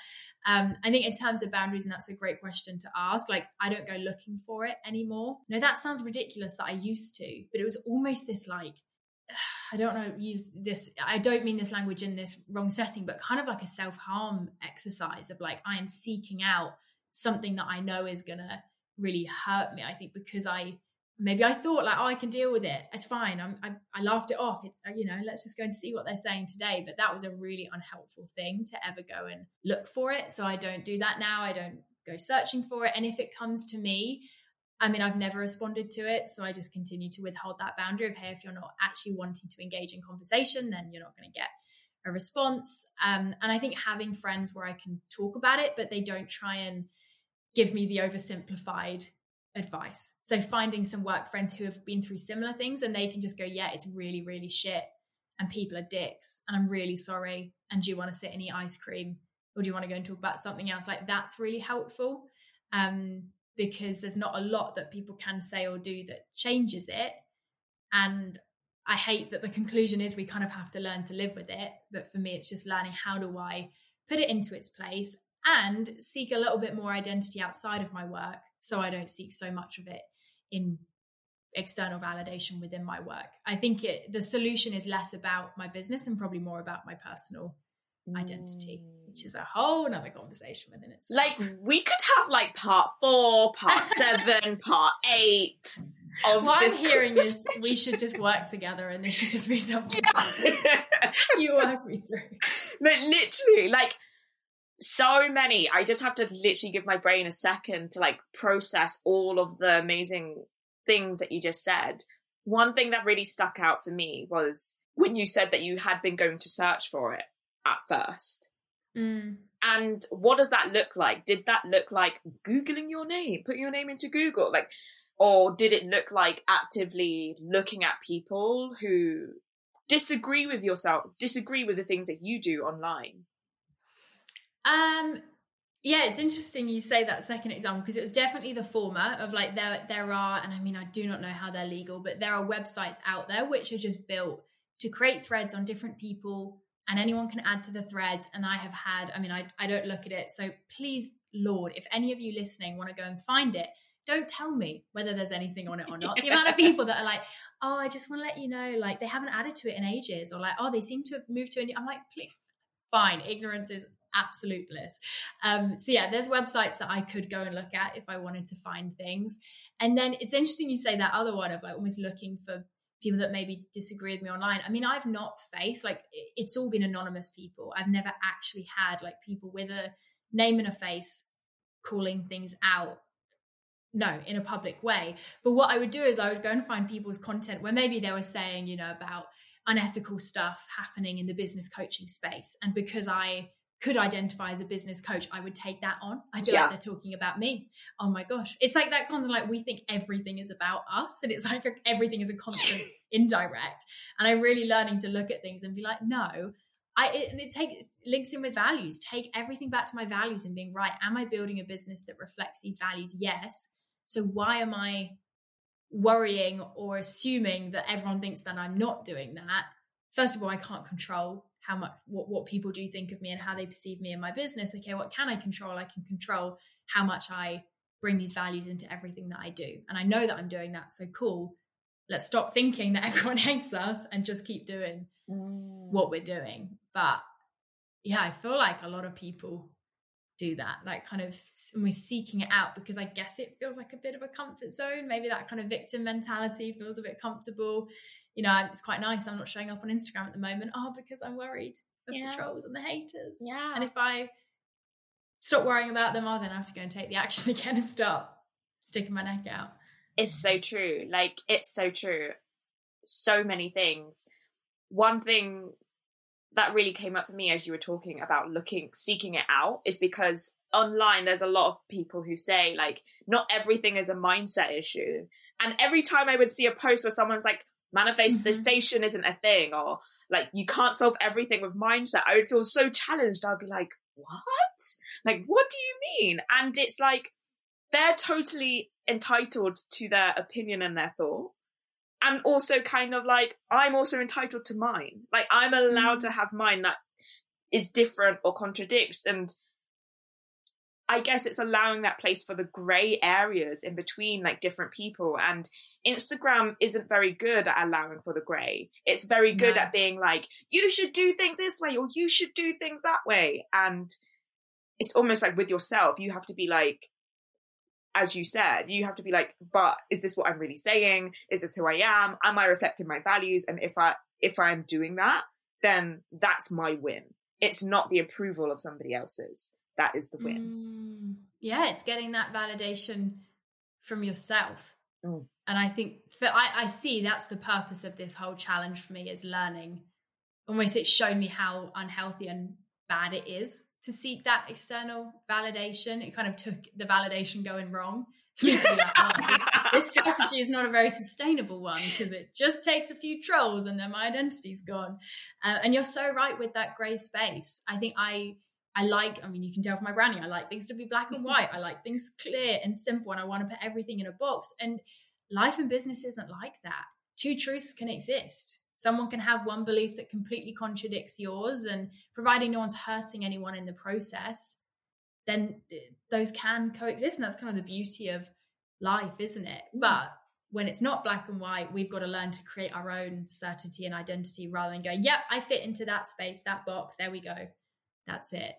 Um, I think in terms of boundaries, and that's a great question to ask. Like, I don't go looking for it anymore. No, that sounds ridiculous that I used to, but it was almost this like I don't know use this I don't mean this language in this wrong setting but kind of like a self-harm exercise of like I am seeking out something that I know is going to really hurt me I think because I maybe I thought like oh I can deal with it. It's fine. I'm, I, I laughed it off. It, you know let's just go and see what they're saying today. But that was a really unhelpful thing to ever go and look for it. So I don't do that now. I don't go searching for it. And if it comes to me I mean, I've never responded to it. So I just continue to withhold that boundary of, hey, if you're not actually wanting to engage in conversation, then you're not going to get a response. Um, and I think having friends where I can talk about it, but they don't try and give me the oversimplified advice. So finding some work friends who have been through similar things and they can just go, yeah, it's really, really shit. And people are dicks. And I'm really sorry. And do you want to sit and eat ice cream? Or do you want to go and talk about something else? Like that's really helpful. Um, because there's not a lot that people can say or do that changes it. And I hate that the conclusion is we kind of have to learn to live with it. But for me, it's just learning how do I put it into its place and seek a little bit more identity outside of my work so I don't seek so much of it in external validation within my work. I think it, the solution is less about my business and probably more about my personal identity, which is a whole another conversation within itself. Like we could have like part four, part seven, part eight. Of what I'm hearing is we should just work together and this should just be something yeah. you work me through. But literally, like so many. I just have to literally give my brain a second to like process all of the amazing things that you just said. One thing that really stuck out for me was when you said that you had been going to search for it at first. Mm. And what does that look like? Did that look like Googling your name, putting your name into Google? Like, or did it look like actively looking at people who disagree with yourself, disagree with the things that you do online? Um, yeah, it's interesting you say that second example because it was definitely the former of like there there are, and I mean I do not know how they're legal, but there are websites out there which are just built to create threads on different people and anyone can add to the threads. And I have had, I mean, I, I don't look at it. So please, Lord, if any of you listening want to go and find it, don't tell me whether there's anything on it or not. The amount of people that are like, oh, I just want to let you know, like they haven't added to it in ages, or like, oh, they seem to have moved to a new. I'm like, please, fine, ignorance is absolute bliss. Um, so yeah, there's websites that I could go and look at if I wanted to find things. And then it's interesting you say that other one of like almost looking for people that maybe disagree with me online. I mean, I've not faced like it's all been anonymous people. I've never actually had like people with a name and a face calling things out. No, in a public way. But what I would do is I would go and find people's content where maybe they were saying, you know, about unethical stuff happening in the business coaching space. And because I could identify as a business coach, I would take that on. I feel yeah. like they're talking about me. Oh my gosh. It's like that constant, like we think everything is about us and it's like everything is a constant indirect. And I'm really learning to look at things and be like, no, I it, and it takes links in with values. Take everything back to my values and being right. Am I building a business that reflects these values? Yes. So why am I worrying or assuming that everyone thinks that I'm not doing that? First of all, I can't control how much what, what people do think of me and how they perceive me in my business. Okay what can i control? I can control how much i bring these values into everything that i do. And i know that i'm doing that so cool. Let's stop thinking that everyone hates us and just keep doing mm. what we're doing. But yeah i feel like a lot of people do that like kind of and we're seeking it out because i guess it feels like a bit of a comfort zone. Maybe that kind of victim mentality feels a bit comfortable you know, it's quite nice. I'm not showing up on Instagram at the moment. Oh, because I'm worried of Yeah. the trolls and the haters. Yeah. And if I stop worrying about them, oh, then I have to go and take the action again and start sticking my neck out. It's so true. Like it's so true. So many things. One thing that really came up for me as you were talking about looking seeking it out is because online there's a lot of people who say like not everything is a mindset issue. And every time I would see a post where someone's like manifestation mm-hmm. isn't a thing or like you can't solve everything with mindset, I would feel so challenged. I'd be like, "What? Like what do you mean?" And it's like they're totally entitled to their opinion and their thought. And also kind of like I'm also entitled to mine. Like I'm allowed mm-hmm. to have mine that is different or contradicts and I guess it's allowing that place for the grey areas in between like different people and Instagram isn't very good at allowing for the grey. It's very good No. at being like you should do things this way or you should do things that way and it's almost like with yourself you have to be like as you said, you have to be like, but is this what I'm really saying? Is this who I am? Am I reflecting my values? And if I if I'm doing that, then that's my win. It's not the approval of somebody else's. That is the win. Mm, yeah, it's getting that validation from yourself. Mm. And I think for I, I see that's the purpose of this whole challenge for me is learning. Almost it's shown me how unhealthy and bad it is to seek that external validation. It kind of took the validation going wrong for me to be like, oh, this strategy is not a very sustainable one because it just takes a few trolls and then my identity's gone. Uh, and you're so right with that grey space. I think I I like, I mean, you can tell from my branding, I like things to be black and mm-hmm. white. I like things clear and simple, and I want to put everything in a box. And life and business isn't like that. Two truths can exist. Someone can have one belief that completely contradicts yours, and providing no one's hurting anyone in the process, then those can coexist. And that's kind of the beauty of life, isn't it? Mm. But when it's not black and white, we've got to learn to create our own certainty and identity rather than going, yep, I fit into that space, that box, there we go. That's it.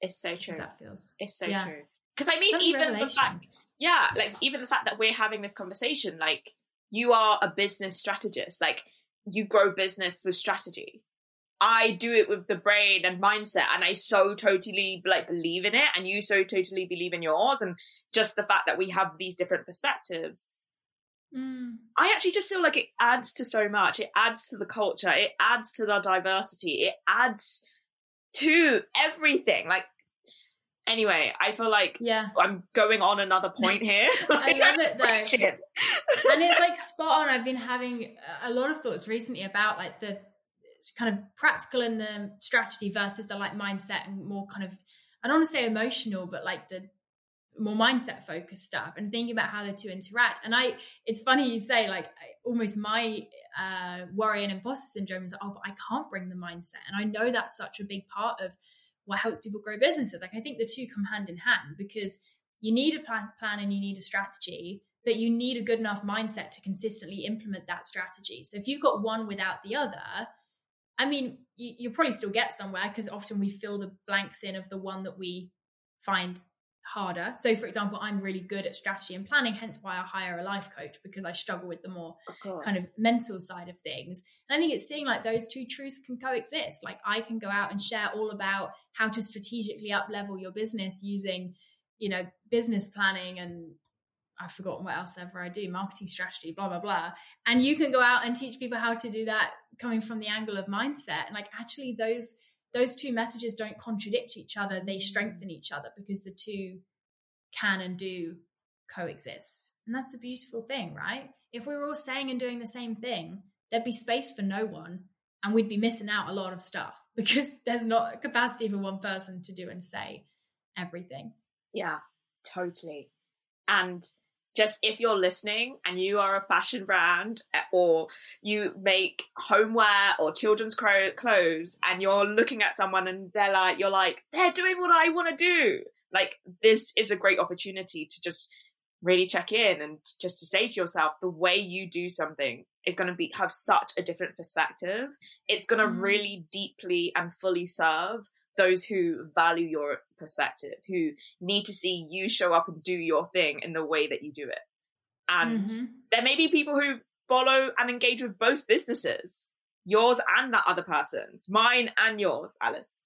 It's so true. that feels It's so Yeah. true. Because I mean, So many even the fact, yeah, like even the fact that we're having this conversation, like you are a business strategist, like you grow business with strategy. I do it with the brain and mindset, and I so totally like believe in it, and you so totally believe in yours, and just the fact that we have these different perspectives. Mm. I actually just feel like it adds to so much. It adds to the culture. It adds to the diversity. It adds to everything. Like, anyway, I feel like Yeah. I'm going on another point here. I love it, though. And it's like spot on. I've been having a lot of thoughts recently about like the kind of practical and the strategy versus the like mindset and more kind of I don't want to say emotional, but like the more mindset focused stuff and thinking about how the two interact. And I, it's funny you say like almost my uh, worry and imposter syndrome is oh, but I can't bring the mindset, and I know that's such a big part of what helps people grow businesses. Like I think the two come hand in hand because you need a plan, plan and you need a strategy, but you need a good enough mindset to consistently implement that strategy. So if you've got one without the other, I mean, you, you'll probably still get somewhere because often we fill the blanks in of the one that we find harder. So, for example, I'm really good at strategy and planning, hence why I hire a life coach because I struggle with the more Of kind of mental side of things. And I think it's seeing like those two truths can coexist. Like I can go out and share all about how to strategically up level your business using, you know, business planning and I've forgotten what else ever I do, marketing strategy, blah, blah, blah. And you can go out and teach people how to do that coming from the angle of mindset. And like actually those those two messages don't contradict each other, they mm. strengthen each other because the two can and do coexist. And that's a beautiful thing, right? If we were all saying and doing the same thing, there'd be space for no one and we'd be missing out a lot of stuff because there's not a capacity for one person to do and say everything. Yeah, totally. And just if you're listening and you are a fashion brand eh, or you make homeware or children's clothes and you're looking at someone and they're like, you're like, they're doing what I want to do. Like, this is a great opportunity to just really check in and just to say to yourself, the way you do something is going to be have such a different perspective. It's going to Mhm. really deeply and fully serve those who value your perspective, who need to see you show up and do your thing in the way that you do it. And Mhm. there may be people who follow and engage with both businesses, yours and that other person's, mine and yours, Alice.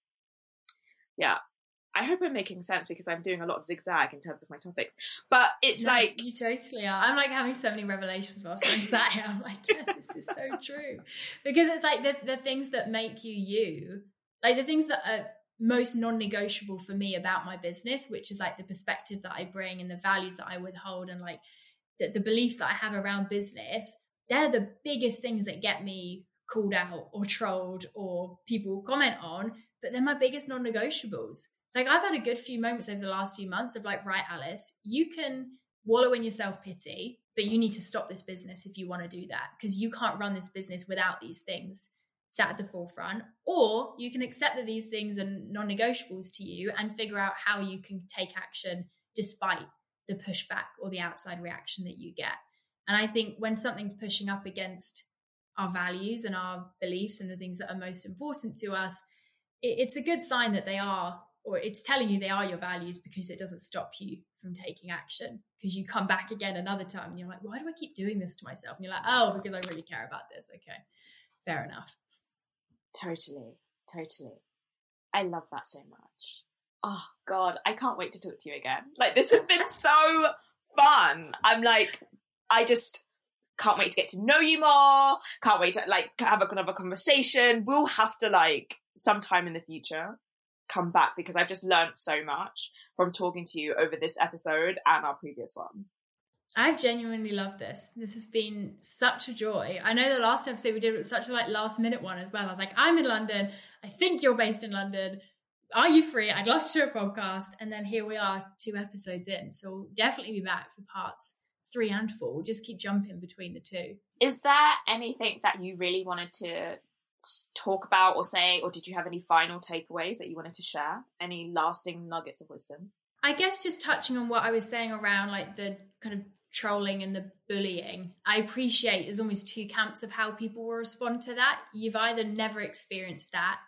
Yeah. I hope I'm making sense because I'm doing a lot of zigzag in terms of my topics. But it's No, like you totally are. I'm like having so many revelations whilst I'm sat here. I'm like, yeah, this is so true. Because it's like the, the things that make you you, like the things that are most non-negotiable for me about my business, which is like the perspective that I bring and the values that I withhold and like the, the beliefs that I have around business, they're the biggest things that get me called out or trolled or people comment on, but they're my biggest non-negotiables. It's like I've had a good few moments over the last few months of like, right, Alice, you can wallow in your self pity, but you need to stop this business if you want to do that because you can't run this business without these things sat at the forefront. Or you can accept that these things are non negotiables to you and figure out how you can take action despite the pushback or the outside reaction that you get. And I think when something's pushing up against our values and our beliefs and the things that are most important to us, it, it's a good sign that they are, or it's telling you they are your values because it doesn't stop you from taking action. Because you come back again another time and you're like, why do I keep doing this to myself? And you're like, oh, because I really care about this. Okay, fair enough. Totally, totally. I love that so much. Oh God, I can't wait to talk to you again. Like this has been so fun. I'm like, I just can't wait to get to know you more. Can't wait to like have another conversation. We'll have to like sometime in the future come back because I've just learned so much from talking to you over this episode and our previous one. I've genuinely loved this. This has been such a joy. I know the last episode we did was such a like last minute one as well. I was like, I'm in London. I think you're based in London. Are you free? I'd love to do a podcast. And then here we are, two episodes in. So we'll definitely be back for parts three and four. We'll just keep jumping between the two. Is there anything that you really wanted to talk about or say, or did you have any final takeaways that you wanted to share? Any lasting nuggets of wisdom? I guess just touching on what I was saying around like the kind of trolling and the bullying, I appreciate there's almost two camps of how people will respond to that. You've either never experienced that,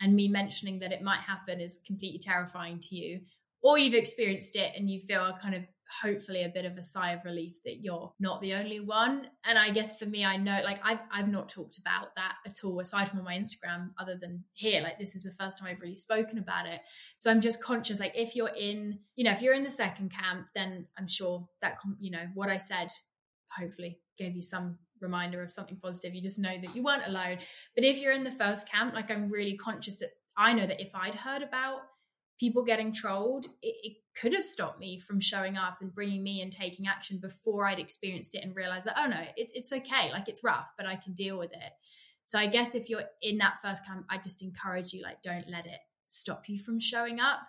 and me mentioning that it might happen is completely terrifying to you, or you've experienced it and you feel a kind of hopefully a bit of a sigh of relief that you're not the only one. And I guess for me, I know like I've I've not talked about that at all aside from on my Instagram, other than here. Like this is the first time I've really spoken about it. So I'm just conscious, like if you're in, you know, if you're in the second camp, then I'm sure that you know what I said hopefully gave you some reminder of something positive. You just know that you weren't alone. But if you're in the first camp, like I'm really conscious that I know that if I'd heard about people getting trolled, it, it, could have stopped me from showing up and bringing me and taking action before I'd experienced it and realized that, oh no, it, it's okay. Like it's rough, but I can deal with it. So I guess if you're in that first camp, I just encourage you, like, don't let it stop you from showing up.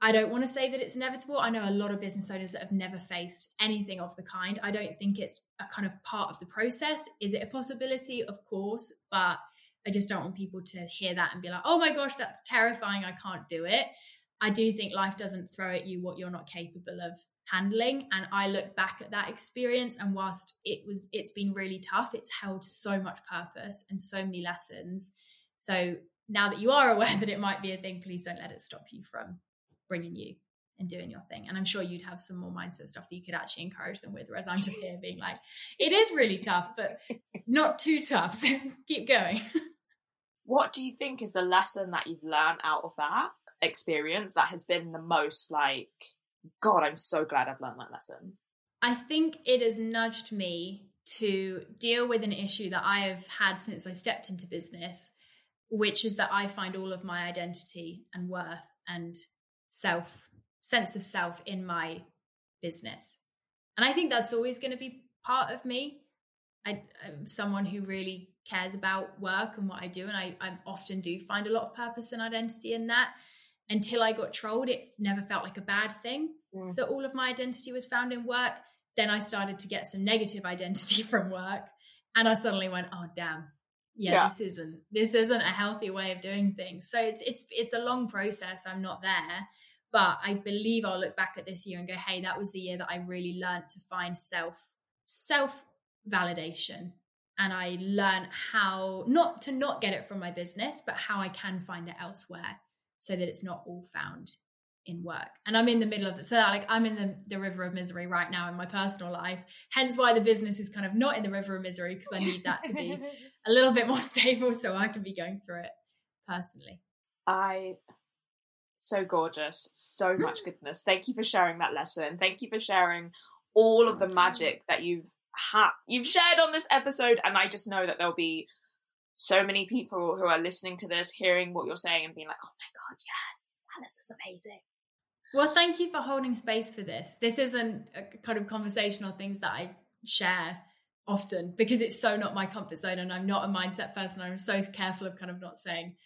I don't want to say that it's inevitable. I know a lot of business owners that have never faced anything of the kind. I don't think it's a kind of part of the process. Is it a possibility? Of course, but I just don't want people to hear that and be like, oh my gosh, that's terrifying. I can't do it. I do think life doesn't throw at you what you're not capable of handling. And I look back at that experience and whilst it was, it's been really tough, it's held so much purpose and so many lessons. So now that you are aware that it might be a thing, please don't let it stop you from bringing you and doing your thing. And I'm sure you'd have some more mindset stuff that you could actually encourage them with. Whereas I'm just here being like, it is really tough, but not too tough. So keep going. What do you think is the lesson that you've learned out of that experience that has been the most like, God, I'm so glad I've learned that lesson? I think it has nudged me to deal with an issue that I have had since I stepped into business, which is that I find all of my identity and worth and self sense of self in my business. And I think that's always going to be part of me. I, am someone who really cares about work and what I do, and I, I often do find a lot of purpose and identity in that. Until I got trolled, it never felt like a bad thing Mm. that all of my identity was found in work. Then I started to get some negative identity from work, and I suddenly went, "Oh damn, yeah, Yeah. this isn't this isn't a healthy way of doing things." So it's it's it's a long process. I'm not there, but I believe I'll look back at this year and go, "Hey, that was the year that I really learned to find self self validation." And I learned how not to not get it from my business, but how I can find it elsewhere so that it's not all found in work. And i'm in the middle of it so like i'm in the, the river of misery right now in my personal life hence why the business is kind of not in the river of misery because i need that to be a little bit more stable so i can be going through it personally. I so gorgeous. So mm. much goodness. Thank you for sharing that lesson. Thank you for sharing all of oh, the magic that you've had you've shared on this episode and i just know that there'll be so many people who are listening to this hearing what you're saying and being like oh my god yes alice is amazing well, thank you for holding space for this. This isn't a kind of conversational things that I share often because it's so not my comfort zone and I'm not a mindset person. I'm so careful of kind of not saying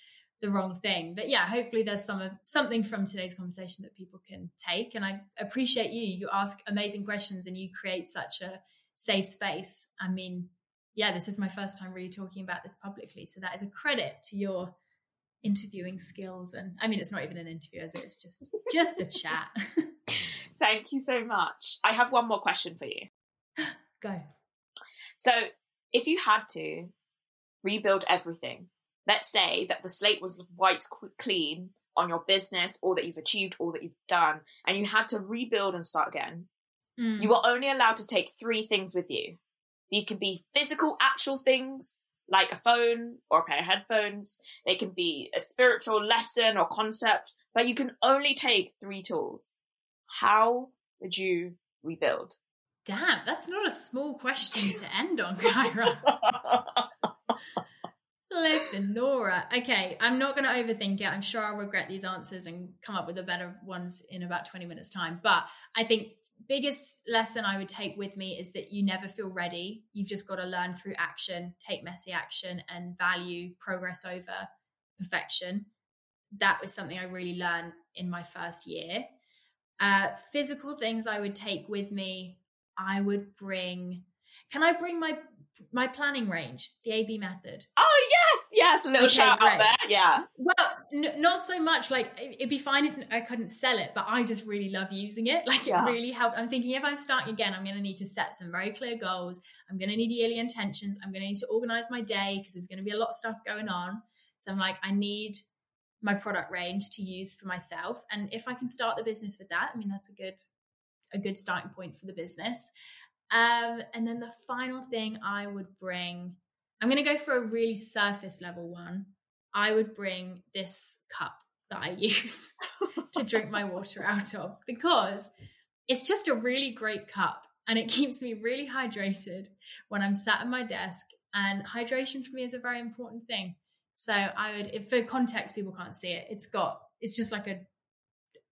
the wrong thing. But yeah, hopefully there's some of something from today's conversation that people can take. And I appreciate you. You ask amazing questions and you create such a safe space. I mean, yeah, this is my first time really talking about this publicly. So that is a credit to your interviewing skills. And i mean it's not even an interview is it? It's just just a chat. Thank you so much. I have one more question for you. Go. So if you had to rebuild everything let's say that the slate was white clean on your business all that you've achieved all that you've done and you had to rebuild and start again mm. you were only allowed to take three things with you these can be physical actual things like a phone or a pair of headphones. They can be a spiritual lesson or concept, but you can only take three tools. How would you rebuild? Damn, that's not a small question to end on, Kyra. Flippin' Laura. Okay, I'm not going to overthink it. I'm sure I'll regret these answers and come up with the better ones in about 20 minutes' time. But I think biggest lesson I would take with me is that you never feel ready. You've just got to learn through action, take messy action, and value progress over perfection. That was something I really learned in my first year. Uh, physical things I would take with me, I would bring. Can I bring my my planning range, the AB method? Oh yes, a little okay, shout great. out there. Yeah. Well, n- not so much. Like it'd be fine if I couldn't sell it, but I just really love using it. Like it yeah. really helped. I'm thinking if I'm starting again, I'm going to need to set some very clear goals. I'm going to need yearly intentions. I'm going to need to organize my day because there's going to be a lot of stuff going on. So I'm like, I need my product range to use for myself, and if I can start the business with that, I mean that's a good a good starting point for the business. Um, and then the final thing I would bring, I'm going to go for a really surface level one. I would bring this cup that I use to drink my water out of because it's just a really great cup and it keeps me really hydrated when I'm sat at my desk. And hydration for me is a very important thing. So I would, if for context, people can't see it, it's got, it's just like a,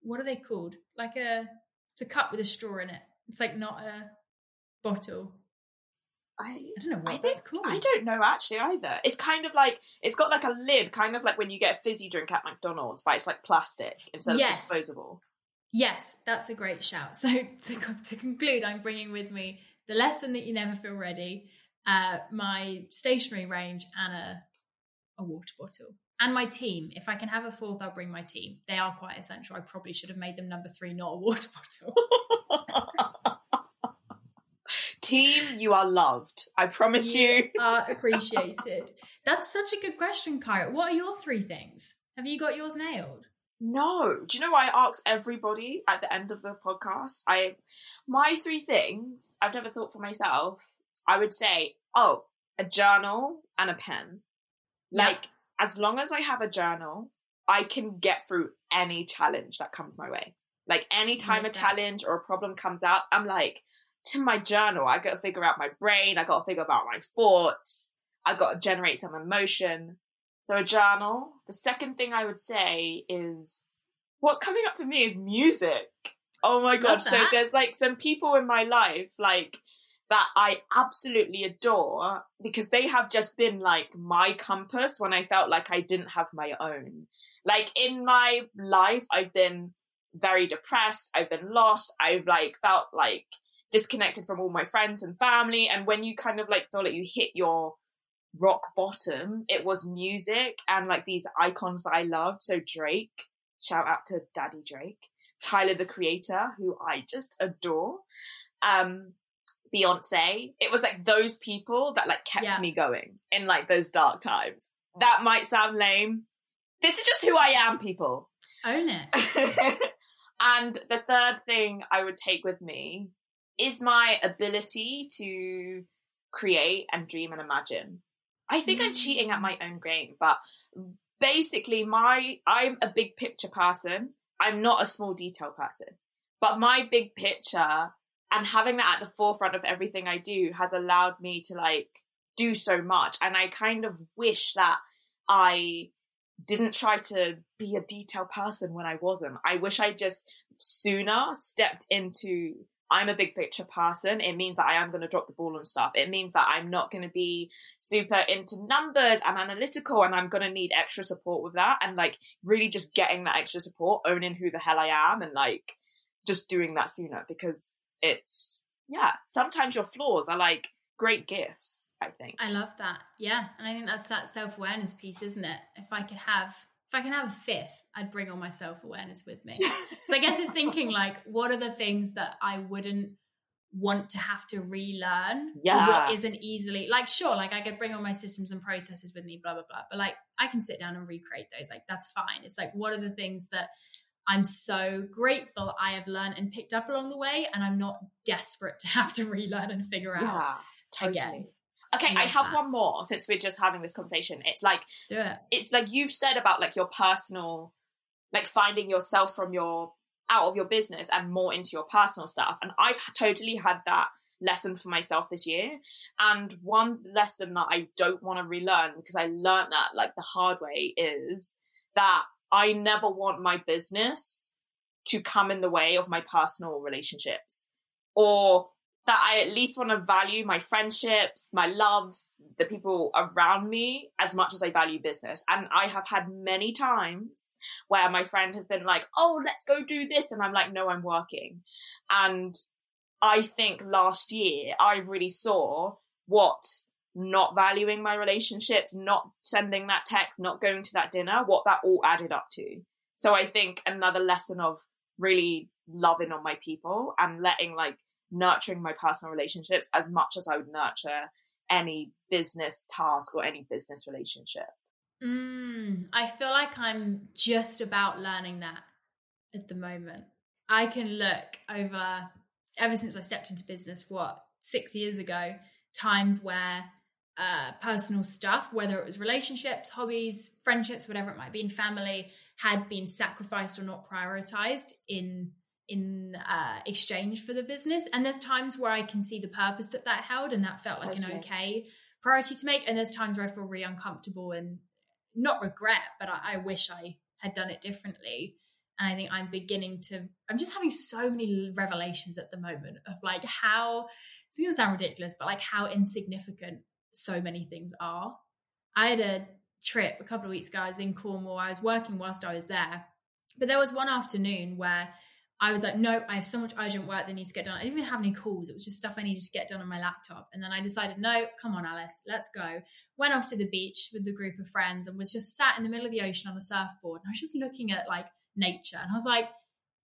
what are they called? Like a, it's a cup with a straw in it. It's like not a bottle. I, I don't know what I think, that's called. I don't know actually either. It's kind of like it's got like a lid, kind of like when you get a fizzy drink at McDonald's, but it's like plastic instead yes. of disposable. Yes, that's a great shout. So to, to conclude, I'm bringing with me the lesson that you never feel ready, uh, my stationery range, and a a water bottle, and my team. If I can have a fourth, I'll bring my team. They are quite essential. I probably should have made them number three, not a water bottle. Team, you are loved. I promise you. you. are appreciated. That's such a good question, Kyra. What are your three things? Have you got yours nailed? No. Do you know why I ask everybody at the end of the podcast? I my three things I've never thought for myself. I would say, oh, a journal and a pen. Like as long as I have a journal, I can get through any challenge that comes my way. Like anytime like a challenge or a problem comes out, I'm like, to my journal, I got to figure out my brain. I got to figure out my thoughts. I got to generate some emotion. So a journal. The second thing I would say is what's coming up for me is music. Oh my god! So there's like some people in my life like that I absolutely adore because they have just been like my compass when I felt like I didn't have my own. Like in my life, I've been very depressed. I've been lost. I've like felt like disconnected from all my friends and family. And when you kind of like feel like you hit your rock bottom, it was music and like these icons that I loved. So Drake, shout out to Daddy Drake, Tyler the Creator, who I just adore. Um, Beyonce. It was like those people that like kept yeah. me going in like those dark times. That might sound lame. This is just who I am, people. Own it. And the third thing I would take with me is my ability to create and dream and imagine. I think I'm cheating at my mm. own game, but basically my I'm a big picture person. I'm not a small detail person. But my big picture and having that at the forefront of everything I do has allowed me to like do so much. And I kind of wish that I didn't try to be a detail person when I wasn't. I wish I just sooner stepped into I'm a big picture person. It means that I am going to drop the ball on stuff. It means that I'm not going to be super into numbers and analytical and I'm going to need extra support with that. And like really just getting that extra support, owning who the hell I am and like just doing that sooner because it's, yeah, sometimes your flaws are like great gifts, I think. I love that. Yeah. And I think that's that self awareness piece, isn't it? If I could have if I can have a fifth, I'd bring all my self awareness with me. so I guess it's thinking like, what are the things that I wouldn't want to have to relearn? Yeah. What isn't easily like sure, like I could bring all my systems and processes with me, blah blah blah. But like I can sit down and recreate those. Like that's fine. It's like what are the things that I'm so grateful I have learned and picked up along the way, and I'm not desperate to have to relearn and figure Yeah, out totally. again. Okay, I have that. one more since we're just having this conversation. It's like do it. it's like you've said about like your personal like finding yourself from your out of your business and more into your personal stuff and i've totally had that lesson for myself this year and one lesson that i don't want to relearn because i learned that like the hard way is that i never want my business to come in the way of my personal relationships or that I at least want to value my friendships, my loves, the people around me as much as I value business. And I have had many times where my friend has been like, Oh, let's go do this. And I'm like, no, I'm working. And I think last year I really saw what not valuing my relationships, not sending that text, not going to that dinner, what that all added up to. So I think another lesson of really loving on my people and letting like nurturing my personal relationships as much as I would nurture any business task or any business relationship. Mm, I feel like I'm just about learning that at the moment. I can look over, ever since I stepped into business, what, six years ago, times where uh, personal stuff, whether it was relationships, hobbies, friendships, whatever it might be, in family, had been sacrificed or not prioritized in in uh, exchange for the business. And there's times where I can see the purpose that that held, and that felt like an okay priority to make. And there's times where I feel really uncomfortable and not regret, but I, I wish I had done it differently. And I think I'm beginning to, I'm just having so many revelations at the moment of like how, it's going to sound ridiculous, but like how insignificant so many things are. I had a trip a couple of weeks ago. I was in Cornwall. I was working whilst I was there. But there was one afternoon where I was like, no, I have so much urgent work that needs to get done. I didn't even have any calls. It was just stuff I needed to get done on my laptop. And then I decided, no, come on, Alice, let's go. Went off to the beach with the group of friends and was just sat in the middle of the ocean on a surfboard. And I was just looking at like nature. And I was like,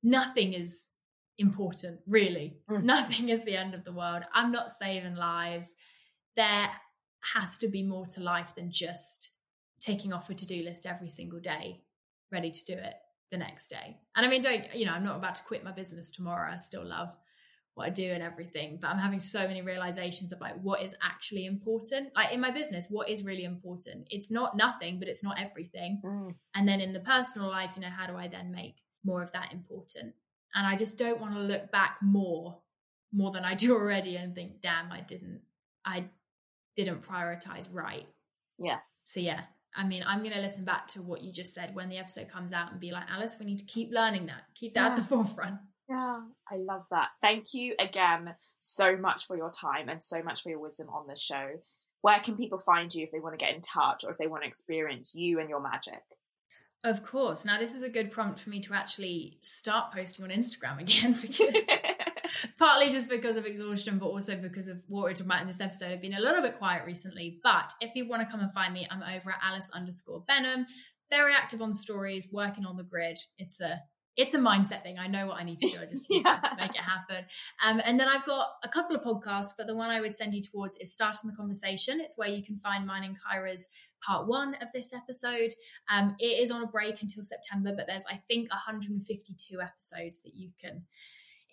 nothing is important, really. Mm. Nothing is the end of the world. I'm not saving lives. There has to be more to life than just taking off a to-do list every single day, ready to do it the next day. And I mean, don't you know, I'm not about to quit my business tomorrow. I still love what I do and everything, but I'm having so many realizations of like what is actually important. Like in my business, what is really important? It's not nothing, but it's not everything. Mm. And then in the personal life, you know, how do I then make more of that important? And I just don't want to look back more, more than I do already and think, damn, I didn't, I didn't prioritize right. Yes. So yeah, I mean, I'm going to listen back to what you just said when the episode comes out and be like, Alice, we need to keep learning that, keep that at the forefront. Yeah, I love that. Thank you again so much for your time and so much for your wisdom on this show. Where can people find you if they want to get in touch or if they want to experience you and your magic? Of course. Now, this is a good prompt for me to actually start posting on Instagram again because partly just because of exhaustion, but also because of what we're talking about in this episode. I've been a little bit quiet recently, but if you want to come and find me, I'm over at Alice underscore Benham. Very active on stories, working on the grid. It's a it's a mindset thing. I know what I need to do. I just need Yeah. to make it happen. Um, and then I've got a couple of podcasts, but the one I would send you towards is Starting the Conversation. It's where you can find mine and Kira's part one of this episode. Um, it is on a break until September, but there's, I think, 152 episodes that you can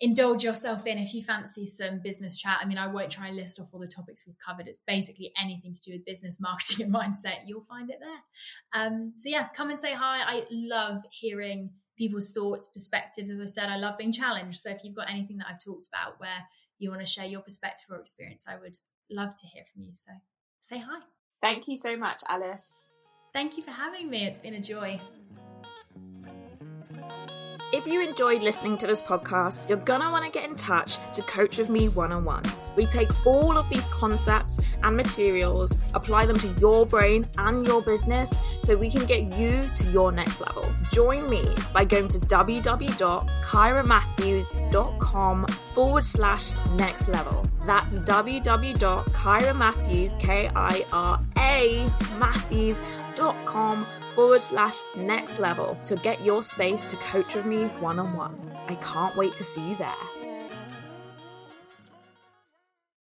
indulge yourself in if you fancy some business chat. I mean, I won't try and list off all the topics we've covered. It's basically anything to do with business marketing and mindset. You'll find it there. Um, so yeah, come and say hi. I love hearing people's thoughts, perspectives. As I said, I love being challenged. So if you've got anything that I've talked about where you want to share your perspective or experience, I would love to hear from you. So say hi. Thank you so much, Alice. Thank you for having me. It's been a joy. If you enjoyed listening to this podcast, you're gonna wanna get in touch to coach with me one on one. We take all of these concepts and materials, apply them to your brain and your business so we can get you to your next level. Join me by going to www.kiramatthews.com forward slash next level. That's www.kiramatthews, K-I-R-A, Matthews.com forward slash next level to get your space to coach with me one on one. I can't wait to see you there.